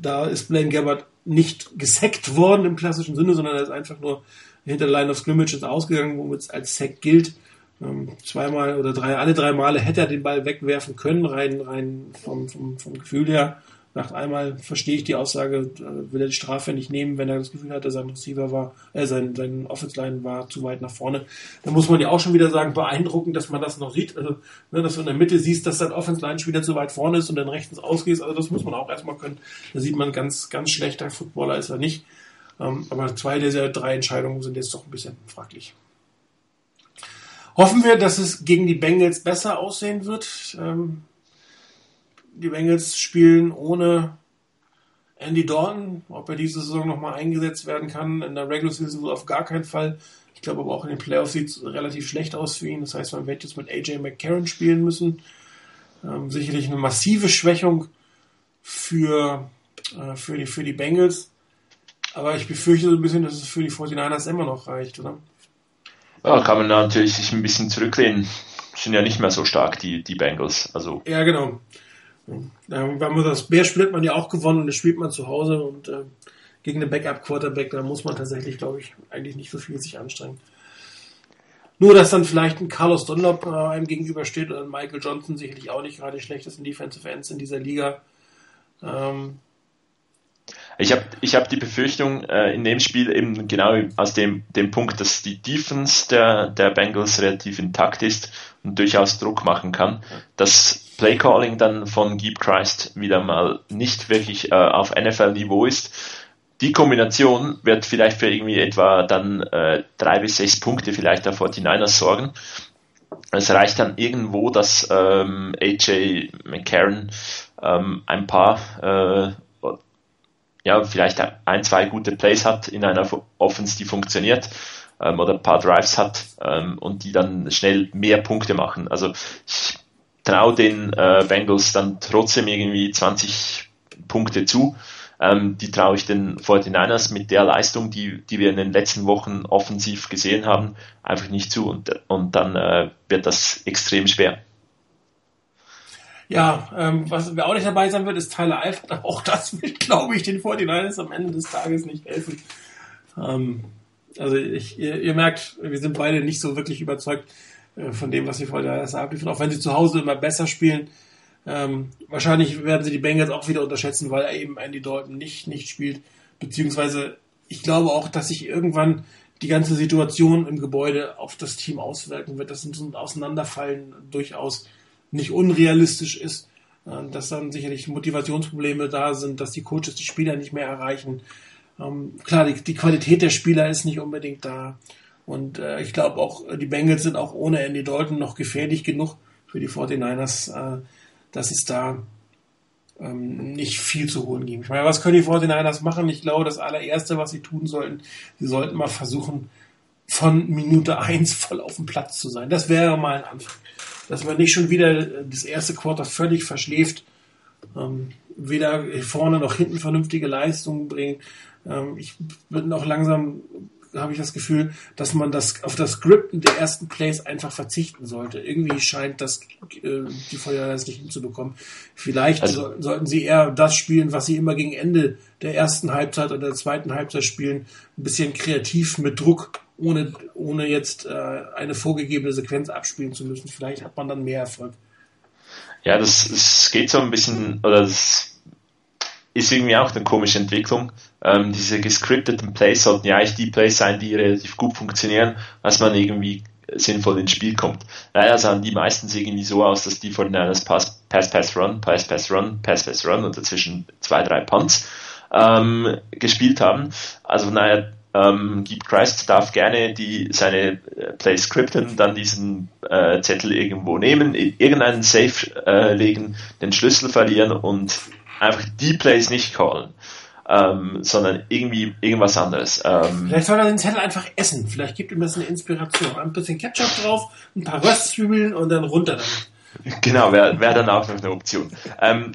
da ist Blaine Gabbard nicht gesackt worden im klassischen Sinne, sondern er ist einfach nur hinter der Line of Scrimmage ausgegangen, womit es als Sack gilt. Ähm, zweimal oder drei, alle drei Male hätte er den Ball wegwerfen können, rein, rein vom, vom, vom Gefühl her. Nach einmal verstehe ich die Aussage, äh, will er die Strafe nicht nehmen, wenn er das Gefühl hatte, sein Receiver war, äh, sein, sein Offense Line war zu weit nach vorne. Da muss man ja auch schon wieder sagen, beeindruckend, dass man das noch sieht, also, ne, dass du in der Mitte siehst, dass dein Offense Line wieder zu weit vorne ist und dann rechtens ausgehst, also das muss man auch erstmal können. Da sieht man ganz, ganz schlechter Footballer ist er nicht. Ähm, aber zwei dieser drei Entscheidungen sind jetzt doch ein bisschen fraglich. Hoffen wir, dass es gegen die Bengals besser aussehen wird. Ähm, die Bengals spielen ohne Andy Dorn. Ob er diese Saison nochmal eingesetzt werden kann, in der Regular Season auf gar keinen Fall. Ich glaube aber auch in den Playoffs sieht es relativ schlecht aus für ihn. Das heißt, man wird jetzt mit AJ McCarron spielen müssen. Ähm, sicherlich eine massive Schwächung für, äh, für, die, für die Bengals. Aber ich befürchte so ein bisschen, dass es für die 49ers immer noch reicht, oder? Ja, kann man natürlich sich ein bisschen zurücklehnen. Sind ja nicht mehr so stark, die, die Bengals. Also. Ja, genau. Ja, wenn man das Bärspiel hat man ja auch gewonnen und das spielt man zu Hause und äh, gegen den Backup-Quarterback, da muss man tatsächlich, glaube ich, eigentlich nicht so viel sich anstrengen. Nur, dass dann vielleicht ein Carlos Dunlop äh, einem gegenübersteht oder ein Michael Johnson sicherlich auch nicht gerade schlecht in Defensive Ends in dieser Liga. Ähm, ich habe ich hab die Befürchtung äh, in dem Spiel eben genau aus dem, dem Punkt, dass die Defense der, der Bengals relativ intakt ist und durchaus Druck machen kann, dass Playcalling dann von Geep Christ wieder mal nicht wirklich äh, auf NFL-Niveau ist. Die Kombination wird vielleicht für irgendwie etwa dann äh, drei bis sechs Punkte vielleicht der 49ers sorgen. Es reicht dann irgendwo, dass ähm, AJ McCarron ähm, ein paar äh, ja, vielleicht ein, zwei gute Plays hat in einer Offense, die funktioniert ähm, oder ein paar Drives hat ähm, und die dann schnell mehr Punkte machen. Also ich traue den äh, Bengals dann trotzdem irgendwie 20 Punkte zu. Ähm, die traue ich den 49ers mit der Leistung, die, die wir in den letzten Wochen offensiv gesehen haben, einfach nicht zu und, und dann äh, wird das extrem schwer. Ja, ähm, was wer auch nicht dabei sein wird, ist Tyler Eifert. Auch das wird, glaube ich, den 49ers am Ende des Tages nicht helfen. Ähm, also ich, ihr, ihr, merkt, wir sind beide nicht so wirklich überzeugt von dem, was die 49ers abliefern. Auch wenn sie zu Hause immer besser spielen. Ähm, wahrscheinlich werden sie die Bengals auch wieder unterschätzen, weil er eben Andy Dalton nicht, nicht spielt. Beziehungsweise ich glaube auch, dass sich irgendwann die ganze Situation im Gebäude auf das Team auswirken wird. Das sind so ein Auseinanderfallen durchaus nicht unrealistisch ist, äh, dass dann sicherlich Motivationsprobleme da sind, dass die Coaches die Spieler nicht mehr erreichen. Ähm, klar, die Qualität der Spieler ist nicht unbedingt da. Und äh, ich glaube auch, die Bengals sind auch ohne Andy Dalton noch gefährlich genug für die 49ers, äh, dass es da ähm, nicht viel zu holen gibt. Ich meine, was können die 49ers machen? Ich glaube, das allererste, was sie tun sollten, sie sollten mal versuchen, von Minute 1 voll auf dem Platz zu sein. Das wäre mal ein Anfang dass man nicht schon wieder das erste Quarter völlig verschläft, ähm, weder vorne noch hinten vernünftige Leistungen bringt. Ähm, ich bin auch langsam habe ich das Gefühl, dass man das auf das Skripten der ersten Plays einfach verzichten sollte. Irgendwie scheint das äh, die Feuerwehr nicht hinzubekommen. Vielleicht also, so, sollten sie eher das spielen, was sie immer gegen Ende der ersten Halbzeit oder der zweiten Halbzeit spielen, ein bisschen kreativ mit Druck ohne, ohne jetzt äh, eine vorgegebene Sequenz abspielen zu müssen. Vielleicht hat man dann mehr Erfolg. Ja, das, das geht so ein bisschen, oder das ist irgendwie auch eine komische Entwicklung. Ähm, diese gescripteten Plays sollten ja eigentlich die Plays sein, die relativ gut funktionieren, dass man irgendwie sinnvoll ins Spiel kommt. Naja, sahen die meistens irgendwie so aus, dass die von eines Pass, Pass, Pass, Run, Pass, Pass, Run, Pass, Pass, Run und dazwischen zwei, drei Punts ähm, gespielt haben. Also naja, ähm, Geep Christ darf gerne die, seine äh, Plays scripten, dann diesen äh, Zettel irgendwo nehmen, irgendeinen Safe äh, legen, den Schlüssel verlieren und einfach die Plays nicht callen. ähm, sondern irgendwie irgendwas anderes. Ähm, Vielleicht soll er den Zettel einfach essen. Vielleicht gibt ihm das eine Inspiration. Ein bisschen Ketchup drauf, ein paar Röstzwiebeln und dann runter damit. Genau, wäre wär dann auch noch eine Option. Ähm,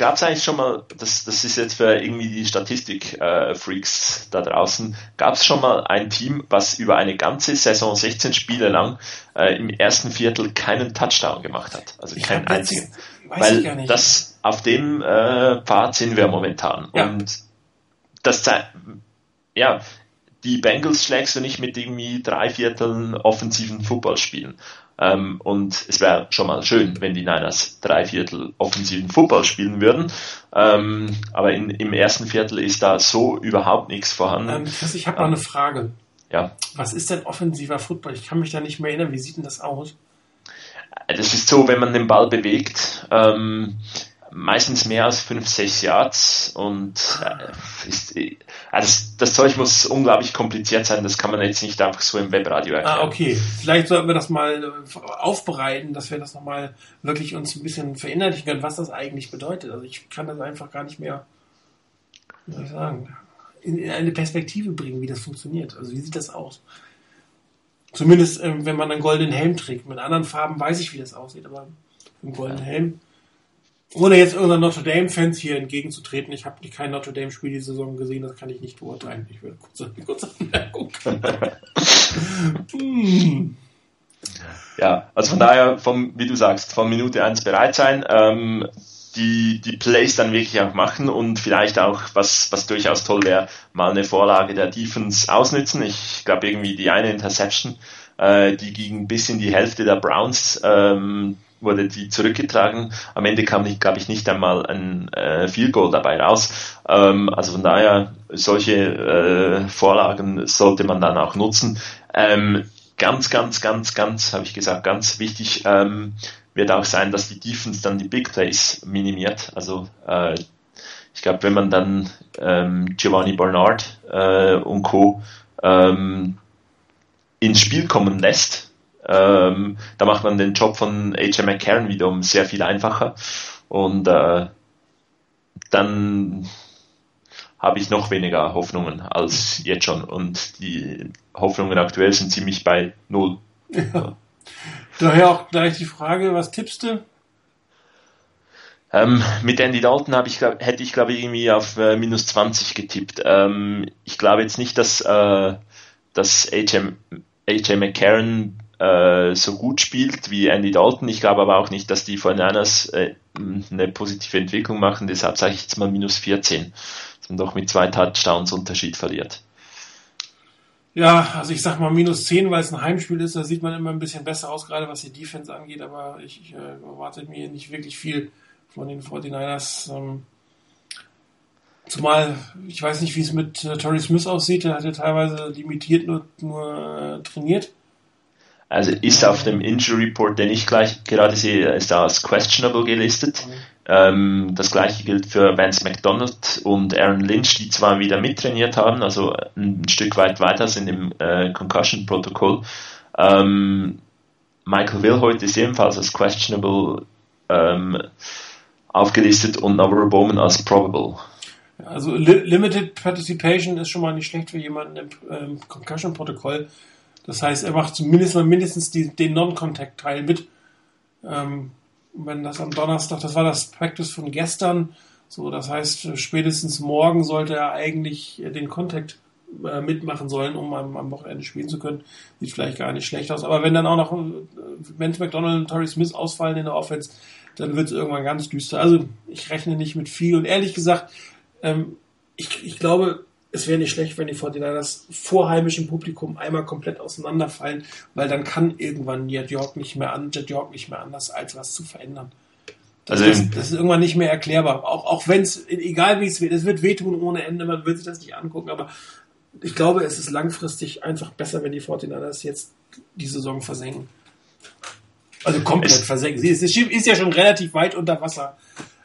Gab es eigentlich schon mal, das, das ist jetzt für irgendwie die Statistik-Freaks äh, da draußen, gab es schon mal ein Team, was über eine ganze Saison, 16 Spiele lang, äh, im ersten Viertel keinen Touchdown gemacht hat? Also ich keinen einzigen. Weil das auf dem äh, Pfad sind wir momentan. Ja. Und das zeigt, ja, die Bengals schlägst du nicht mit irgendwie drei Vierteln offensiven Football spielen. Ähm, und es wäre schon mal schön, wenn die Niners drei Viertel offensiven Football spielen würden. Ähm, aber in, im ersten Viertel ist da so überhaupt nichts vorhanden. Ähm, Chris, ich habe mal eine Frage. Ja. Was ist denn offensiver Football? Ich kann mich da nicht mehr erinnern. Wie sieht denn das aus? Das ist so, wenn man den Ball bewegt. Ähm, meistens mehr als 5, 6 Yards und äh, ist, äh, das, das Zeug muss unglaublich kompliziert sein, das kann man jetzt nicht einfach so im Webradio erklären. Ah, okay. Vielleicht sollten wir das mal äh, aufbereiten, dass wir das nochmal wirklich uns ein bisschen verinnerlichen können, was das eigentlich bedeutet. Also ich kann das einfach gar nicht mehr, wie soll ich sagen, in eine Perspektive bringen, wie das funktioniert. Also wie sieht das aus? Zumindest, ähm, wenn man einen goldenen Helm trägt. Mit anderen Farben weiß ich, wie das aussieht, aber im goldenen Helm ohne jetzt unseren Notre Dame-Fans hier entgegenzutreten, ich habe kein Notre Dame-Spiel die Saison gesehen, das kann ich nicht beurteilen. Ich will kurz kurze Anmerkung. hm. Ja, also von daher, vom, wie du sagst, von Minute 1 bereit sein, ähm, die, die Plays dann wirklich auch machen und vielleicht auch, was, was durchaus toll wäre, mal eine Vorlage der Defense ausnützen. Ich glaube irgendwie die eine Interception, äh, die ging bis in die Hälfte der Browns ähm, wurde die zurückgetragen. Am Ende kam, glaube ich, nicht einmal ein äh, Field Goal dabei raus. Ähm, also von daher, solche äh, Vorlagen sollte man dann auch nutzen. Ähm, ganz, ganz, ganz, ganz, habe ich gesagt, ganz wichtig ähm, wird auch sein, dass die Defense dann die Big Plays minimiert. Also äh, ich glaube, wenn man dann ähm, Giovanni Bernard äh, und Co. Ähm, ins Spiel kommen lässt, ähm, da macht man den Job von AJ McCarron wiederum sehr viel einfacher. Und äh, dann habe ich noch weniger Hoffnungen als jetzt schon. Und die Hoffnungen aktuell sind ziemlich bei null. Ja. Daher auch gleich die Frage, was tippst du? Ähm, mit Andy Dalton ich, hätte ich glaube ich irgendwie auf äh, minus 20 getippt. Ähm, ich glaube jetzt nicht, dass, äh, dass AJ, AJ McCarron äh, so gut spielt wie Andy Dalton. Ich glaube aber auch nicht, dass die 49ers äh, eine positive Entwicklung machen. Deshalb sage ich jetzt mal minus 14. Dass man doch mit zwei Touchdowns Unterschied verliert. Ja, also ich sag mal minus 10, weil es ein Heimspiel ist, da sieht man immer ein bisschen besser aus, gerade was die Defense angeht, aber ich, ich äh, erwarte mir nicht wirklich viel von den 49ers. Ähm, zumal, ich weiß nicht, wie es mit äh, Torrey Smith aussieht, der hat ja teilweise limitiert nur, nur äh, trainiert. Also ist auf dem Injury Report, den ich gleich gerade sehe, ist als questionable gelistet. Mhm. Ähm, das gleiche gilt für Vance McDonald und Aaron Lynch, die zwar wieder mittrainiert haben, also ein Stück weit weiter sind im äh, Concussion-Protokoll. Ähm, Michael Wilhoit ist ebenfalls als questionable ähm, aufgelistet und Navarro Bowman als probable. Also li Limited Participation ist schon mal nicht schlecht für jemanden im ähm, Concussion-Protokoll. Das heißt, er macht zumindest mal mindestens die, den Non-Contact-Teil mit. Ähm, wenn das am Donnerstag, das war das Practice von gestern, so, das heißt, spätestens morgen sollte er eigentlich den Contact äh, mitmachen sollen, um am, am, Wochenende spielen zu können. Sieht vielleicht gar nicht schlecht aus. Aber wenn dann auch noch äh, Vance McDonald und Torrey Smith ausfallen in der Offense, dann wird es irgendwann ganz düster. Also ich rechne nicht mit viel. Und ehrlich gesagt, ähm, ich, ich glaube, es wäre nicht schlecht, wenn die 49ers vor heimischem Publikum einmal komplett auseinanderfallen, weil dann kann irgendwann Jet York nicht mehr an, Jet York nicht mehr anders, als was zu verändern. Das, also, das, das ist irgendwann nicht mehr erklärbar. Auch, auch wenn es, egal wie es wird, es wird wehtun ohne Ende, man wird sich das nicht angucken, aber ich glaube, es ist langfristig einfach besser, wenn die 49ers jetzt die Saison versenken. Also komplett versenken. Sie ist, ist ja schon relativ weit unter Wasser.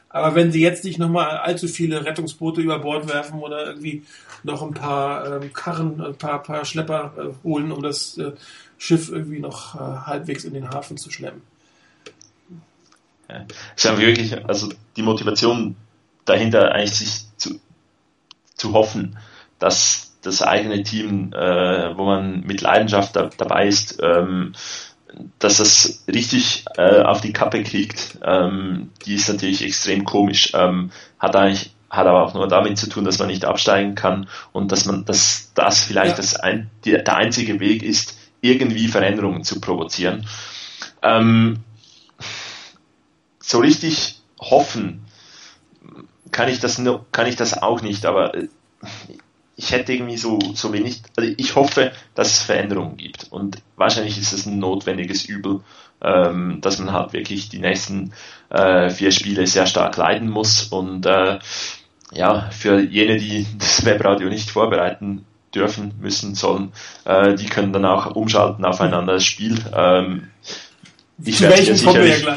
Aber wenn sie jetzt nicht nochmal allzu viele Rettungsboote über Bord werfen oder irgendwie noch ein paar ähm, Karren, ein paar, paar Schlepper äh, holen, um das äh, Schiff irgendwie noch äh, halbwegs in den Hafen zu schleppen. Ja. Es ist wirklich, also die Motivation dahinter eigentlich sich zu zu hoffen, dass das eigene Team, äh, wo man mit Leidenschaft da, dabei ist, ähm, dass das richtig äh, auf die Kappe kriegt, ähm, die ist natürlich extrem komisch. Ähm, hat eigentlich hat aber auch nur damit zu tun, dass man nicht absteigen kann und dass man, dass das vielleicht ja. das ein, die, der einzige Weg ist, irgendwie Veränderungen zu provozieren. Ähm, so richtig hoffen kann ich das kann ich das auch nicht, aber äh, ich hätte irgendwie so, so wenig, also ich hoffe, dass es Veränderungen gibt. Und wahrscheinlich ist es ein notwendiges Übel, ähm, dass man halt wirklich die nächsten äh, vier Spiele sehr stark leiden muss. Und äh, ja, für jene, die das Webradio nicht vorbereiten dürfen, müssen, sollen, äh, die können dann auch umschalten auf ein anderes Spiel. Ähm, ich werde es mir, ja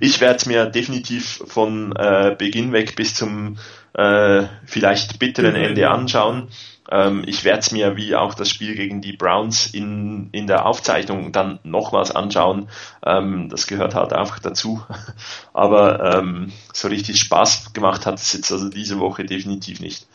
ich werde mir definitiv von äh, Beginn weg bis zum äh, vielleicht bitteren Ende anschauen. Ähm, ich werde es mir wie auch das Spiel gegen die Browns in, in der Aufzeichnung dann nochmals anschauen. Ähm, das gehört halt einfach dazu. Aber ähm, so richtig Spaß gemacht hat es jetzt also diese Woche definitiv nicht.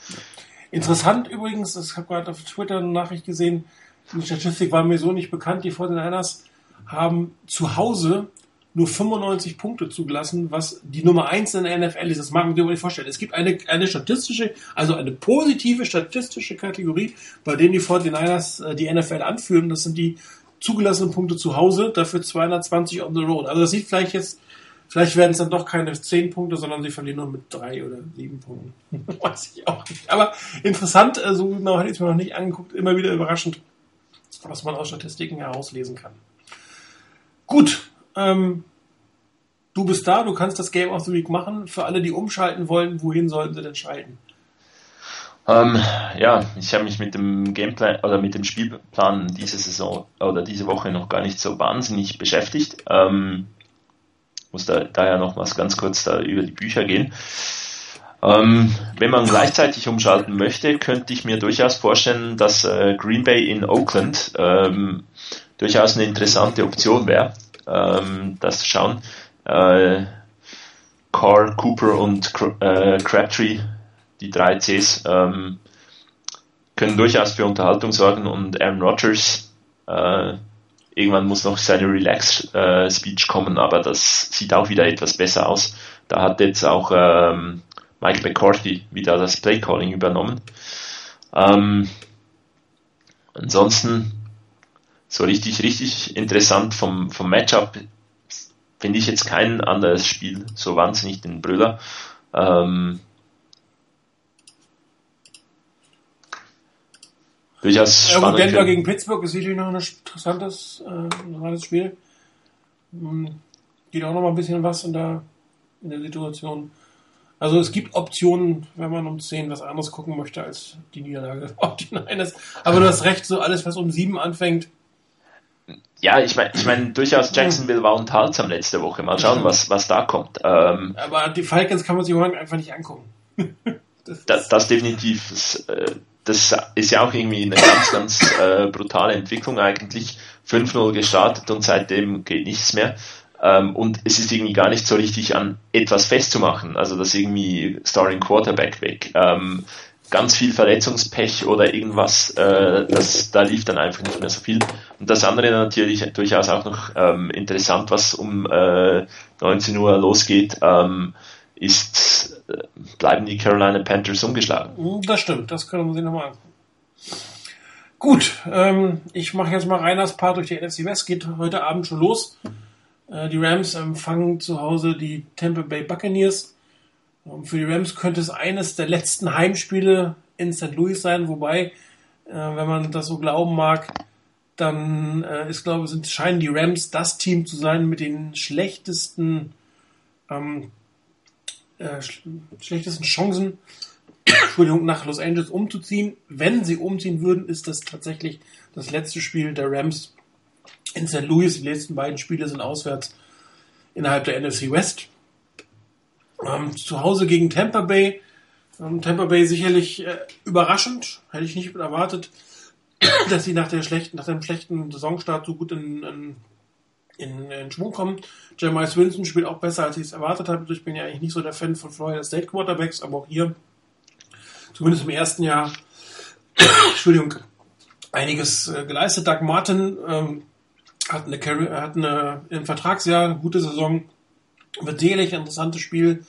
Interessant übrigens, ich habe gerade auf Twitter eine Nachricht gesehen, die Statistik war mir so nicht bekannt, die 49ers haben zu Hause nur 95 Punkte zugelassen, was die Nummer 1 in der NFL ist. Das mag man sich nicht vorstellen. Es gibt eine, eine statistische, also eine positive statistische Kategorie, bei denen die 49ers äh, die NFL anführen. Das sind die zugelassenen Punkte zu Hause, dafür 220 on the road. Also das sieht vielleicht jetzt, vielleicht werden es dann doch keine 10 Punkte, sondern sie verlieren nur mit 3 oder 7 Punkten. Weiß ich auch nicht. Aber interessant, äh, so genau hätte ich es mir noch nicht angeguckt, immer wieder überraschend, was man aus Statistiken herauslesen kann. Gut, ähm, du bist da, du kannst das Game of the Week machen. Für alle, die umschalten wollen, wohin sollten sie denn schalten? Ähm, ja, ich habe mich mit dem Gameplan oder mit dem Spielplan diese Saison oder diese Woche noch gar nicht so wahnsinnig beschäftigt. Ähm, muss da daher noch was ganz kurz da über die Bücher gehen. Ähm, wenn man gleichzeitig umschalten möchte, könnte ich mir durchaus vorstellen, dass äh, Green Bay in Oakland ähm, durchaus eine interessante Option wäre, ähm, das zu schauen. Äh, Carr, Cooper und äh, Crabtree, die drei Cs, ähm, können durchaus für Unterhaltung sorgen und Aaron Rodgers, äh, irgendwann muss noch seine Relax-Speech äh, kommen, aber das sieht auch wieder etwas besser aus. Da hat jetzt auch ähm, Mike McCarthy wieder das Playcalling übernommen. Ähm, ansonsten so richtig, richtig interessant vom, vom Matchup finde ich jetzt kein anderes Spiel so wahnsinnig den Brüller. Ähm, durchaus ja, spannend. Denver gegen Pittsburgh ist sicherlich noch ein interessantes, äh, interessantes Spiel. Hm, geht auch noch mal ein bisschen was in der, in der Situation. Also es gibt Optionen, wenn man um 10 was anderes gucken möchte als die Niederlage. Aber du hast recht, so alles, was um 7 anfängt, ja, ich meine, ich mein, durchaus Jacksonville war unterhaltsam letzte Woche. Mal schauen, was, was da kommt. Ähm, Aber die Falcons kann man sich morgen einfach nicht angucken. das, das, das, definitiv. Das, äh, das, ist ja auch irgendwie eine ganz, ganz äh, brutale Entwicklung eigentlich. 5-0 gestartet und seitdem geht nichts mehr. Ähm, und es ist irgendwie gar nicht so richtig an etwas festzumachen. Also das irgendwie Starring Quarterback weg. Ähm, ganz viel Verletzungspech oder irgendwas, äh, das, da lief dann einfach nicht mehr so viel. Und das andere natürlich durchaus auch noch ähm, interessant, was um äh, 19 Uhr losgeht, ähm, ist, äh, bleiben die Carolina Panthers ungeschlagen. Hm, das stimmt, das können wir sich nochmal angucken. Gut, ähm, ich mache jetzt mal Reiners Part durch die NFC West, geht heute Abend schon los. Äh, die Rams empfangen zu Hause die Tampa Bay Buccaneers. Und für die Rams könnte es eines der letzten Heimspiele in St. Louis sein, wobei, äh, wenn man das so glauben mag, dann äh, ist, glaube ich, scheinen die Rams das Team zu sein mit den schlechtesten, ähm, äh, schlechtesten Chancen, Entschuldigung, nach Los Angeles umzuziehen. Wenn sie umziehen würden, ist das tatsächlich das letzte Spiel der Rams in St. Louis. Die letzten beiden Spiele sind auswärts innerhalb der NFC West. Ähm, zu Hause gegen Tampa Bay. Ähm, Tampa Bay sicherlich äh, überraschend, hätte ich nicht erwartet, dass sie nach, der schlechten, nach dem schlechten Saisonstart so gut in, in, in, in Schwung kommen. Jeremiah Swinson spielt auch besser, als ich es erwartet habe. Ich bin ja eigentlich nicht so der Fan von Florida State Quarterbacks, aber auch hier zumindest im ersten Jahr, Entschuldigung, einiges äh, geleistet. Doug Martin ähm, hat, eine, hat eine, im Vertragsjahr eine gute Saison, wird sicherlich ein interessantes Spiel.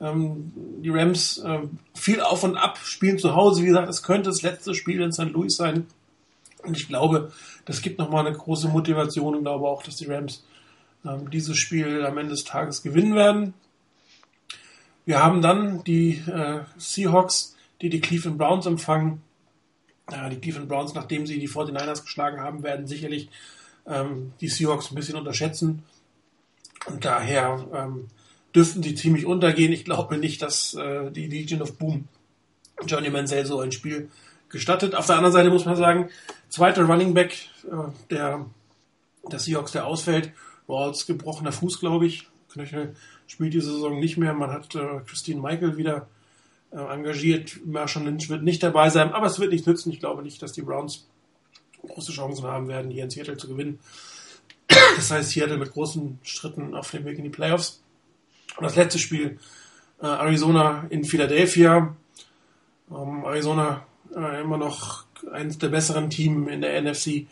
Ähm, die Rams äh, viel auf und ab spielen zu Hause. Wie gesagt, es könnte das letzte Spiel in St. Louis sein. Und ich glaube, das gibt nochmal eine große Motivation und glaube auch, dass die Rams ähm, dieses Spiel am Ende des Tages gewinnen werden. Wir haben dann die äh, Seahawks, die die Cleveland Browns empfangen. Ja, die Cleveland Browns, nachdem sie die 49ers geschlagen haben, werden sicherlich ähm, die Seahawks ein bisschen unterschätzen. Und daher ähm, dürften sie ziemlich untergehen. Ich glaube nicht, dass äh, die Legion of Boom Johnny Mansell so ein Spiel gestattet. Auf der anderen Seite muss man sagen, zweiter Running Back äh, der, der Seahawks, der ausfällt, war als gebrochener Fuß, glaube ich. Knöchel spielt diese Saison nicht mehr. Man hat äh, Christine Michael wieder äh, engagiert. Marshall Lynch wird nicht dabei sein, aber es wird nicht nützen. Ich glaube nicht, dass die Browns große Chancen haben werden, hier in Seattle zu gewinnen. Das heißt, Seattle mit großen Schritten auf dem Weg in die Playoffs. Und das letzte Spiel, äh, Arizona in Philadelphia. Ähm, Arizona äh, immer noch eines der besseren Teams in der NFC.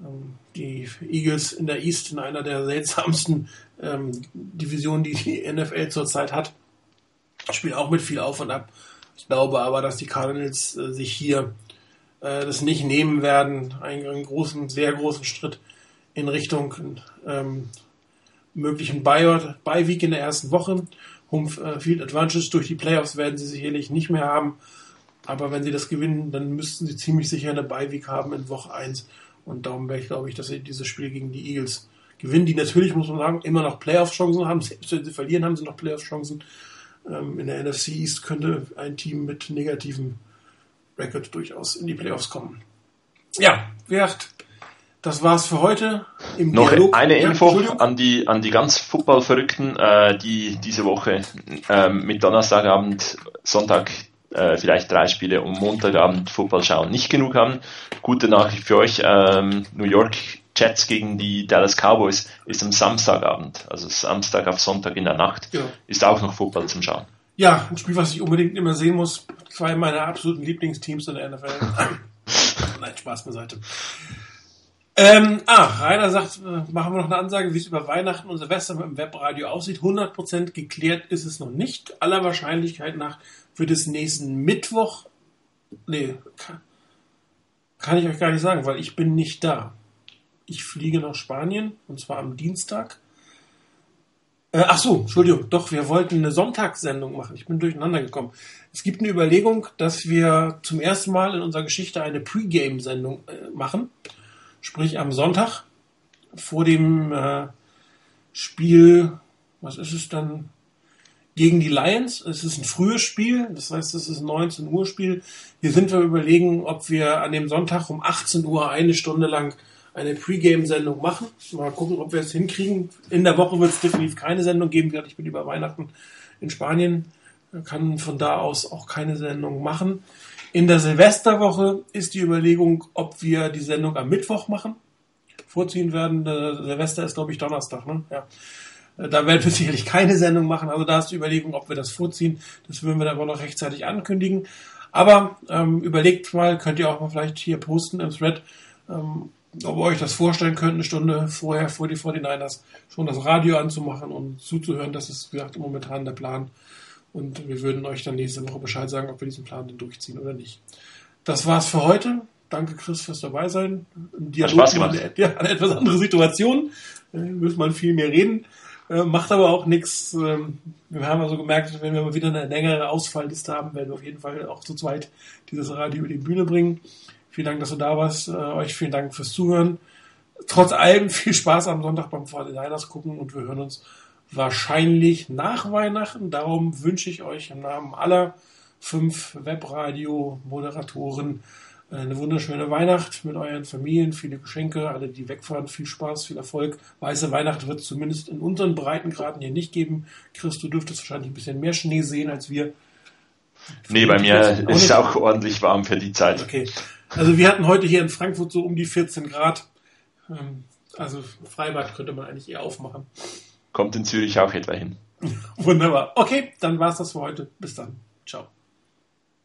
Ähm, die Eagles in der East in einer der seltsamsten ähm, Divisionen, die die NFL zurzeit hat. Spielt auch mit viel Auf und Ab. Ich glaube aber, dass die Cardinals äh, sich hier äh, das nicht nehmen werden. Einen, einen, großen, sehr großen Schritt in Richtung ähm, möglichen Bye-Week in der ersten Woche. Home äh, Field Advantage durch die Playoffs werden sie sicherlich nicht mehr haben. Aber wenn sie das gewinnen, dann müssten sie ziemlich sicher eine Bye-Week haben in Woche 1. Und darum wäre ich, glaube ich, dass sie dieses Spiel gegen die Eagles gewinnen, die natürlich, muss man sagen, immer noch Playoff-Chancen haben. Selbst wenn sie verlieren, haben sie noch Playoff-Chancen. Ähm, in der NFC East könnte ein Team mit negativem Record durchaus in die Playoffs kommen. Ja, wie gesagt, das war's für heute. Im Noch Dialog. eine Info an die, an die ganz Football-Verrückten, äh, die diese Woche äh, mit Donnerstagabend, Sonntag äh, vielleicht drei Spiele und Montagabend Football schauen nicht genug haben. Gute Nachricht für euch, ähm, New York Jets gegen die Dallas Cowboys ist am Samstagabend, also Samstag auf Sonntag in der Nacht, ja. ist auch noch Football zum Schauen. Ja, ein Spiel, was ich unbedingt immer sehen muss. Zwei meiner absoluten Lieblingsteams in der NFL. Nein, Spaß beiseite. Ähm, ah, Rainer sagt, äh, machen wir noch eine Ansage, wie es über Weihnachten und Silvester mit dem Webradio aussieht. 100% geklärt ist es noch nicht. Aller Wahrscheinlichkeit nach wird es nächsten Mittwoch, nee, kann, kann ich euch gar nicht sagen, weil ich bin nicht da. Ich fliege nach Spanien und zwar am Dienstag. Äh, ach so, Entschuldigung, doch, wir wollten eine Sonntagssendung machen. Ich bin durcheinander gekommen. Es gibt eine Überlegung, dass wir zum ersten Mal in unserer Geschichte eine Pre-Game-Sendung äh, machen. Sprich am Sonntag vor dem äh, Spiel, was ist es dann? Gegen die Lions. Es ist ein frühes Spiel, das heißt, es ist ein 19 Uhr Spiel. Hier sind wir überlegen, ob wir an dem Sonntag um 18 Uhr eine Stunde lang eine Pre-Game-Sendung machen. Mal gucken, ob wir es hinkriegen. In der Woche wird es definitiv keine Sendung geben. Ich bin über Weihnachten in Spanien, kann von da aus auch keine Sendung machen. In der Silvesterwoche ist die Überlegung, ob wir die Sendung am Mittwoch machen. Vorziehen werden. Der Silvester ist, glaube ich, Donnerstag. Ne? Ja. Da werden wir sicherlich keine Sendung machen. Also da ist die Überlegung, ob wir das vorziehen. Das würden wir dann aber noch rechtzeitig ankündigen. Aber ähm, überlegt mal, könnt ihr auch mal vielleicht hier posten im Thread, ähm, ob ihr euch das vorstellen könnt, eine Stunde vorher vor die 49ers schon das Radio anzumachen und zuzuhören. Das ist, wie gesagt, momentan der Plan. Und wir würden euch dann nächste Woche Bescheid sagen, ob wir diesen Plan denn durchziehen oder nicht. Das war's für heute. Danke, Chris, fürs dabei sein. Im Dialog Hat Spaß gemacht. Eine, ja, eine etwas andere Situation. Da muss man viel mehr reden. Äh, macht aber auch nichts. Ähm, wir haben also gemerkt, wenn wir mal wieder eine längere Ausfallliste haben, werden wir auf jeden Fall auch zu zweit dieses Radio über die Bühne bringen. Vielen Dank, dass du da warst. Äh, euch vielen Dank fürs Zuhören. Trotz allem viel Spaß am Sonntag beim 49ers gucken und wir hören uns wahrscheinlich nach Weihnachten. Darum wünsche ich euch im Namen aller fünf Webradio-Moderatoren eine wunderschöne Weihnacht mit euren Familien, viele Geschenke, alle, die wegfahren, viel Spaß, viel Erfolg. Weiße Weihnacht wird es zumindest in unseren Breitengraden hier nicht geben. Chris, du dürftest wahrscheinlich ein bisschen mehr Schnee sehen als wir. Nee, bei mir ist es auch ordentlich warm für die Zeit. Okay. Also wir hatten heute hier in Frankfurt so um die 14 Grad. Ähm, also Freibad könnte man eigentlich eher aufmachen. Kommt in Zürich auch etwa hin. Wunderbar. Okay, dann war es das für heute. Bis dann. Ciao.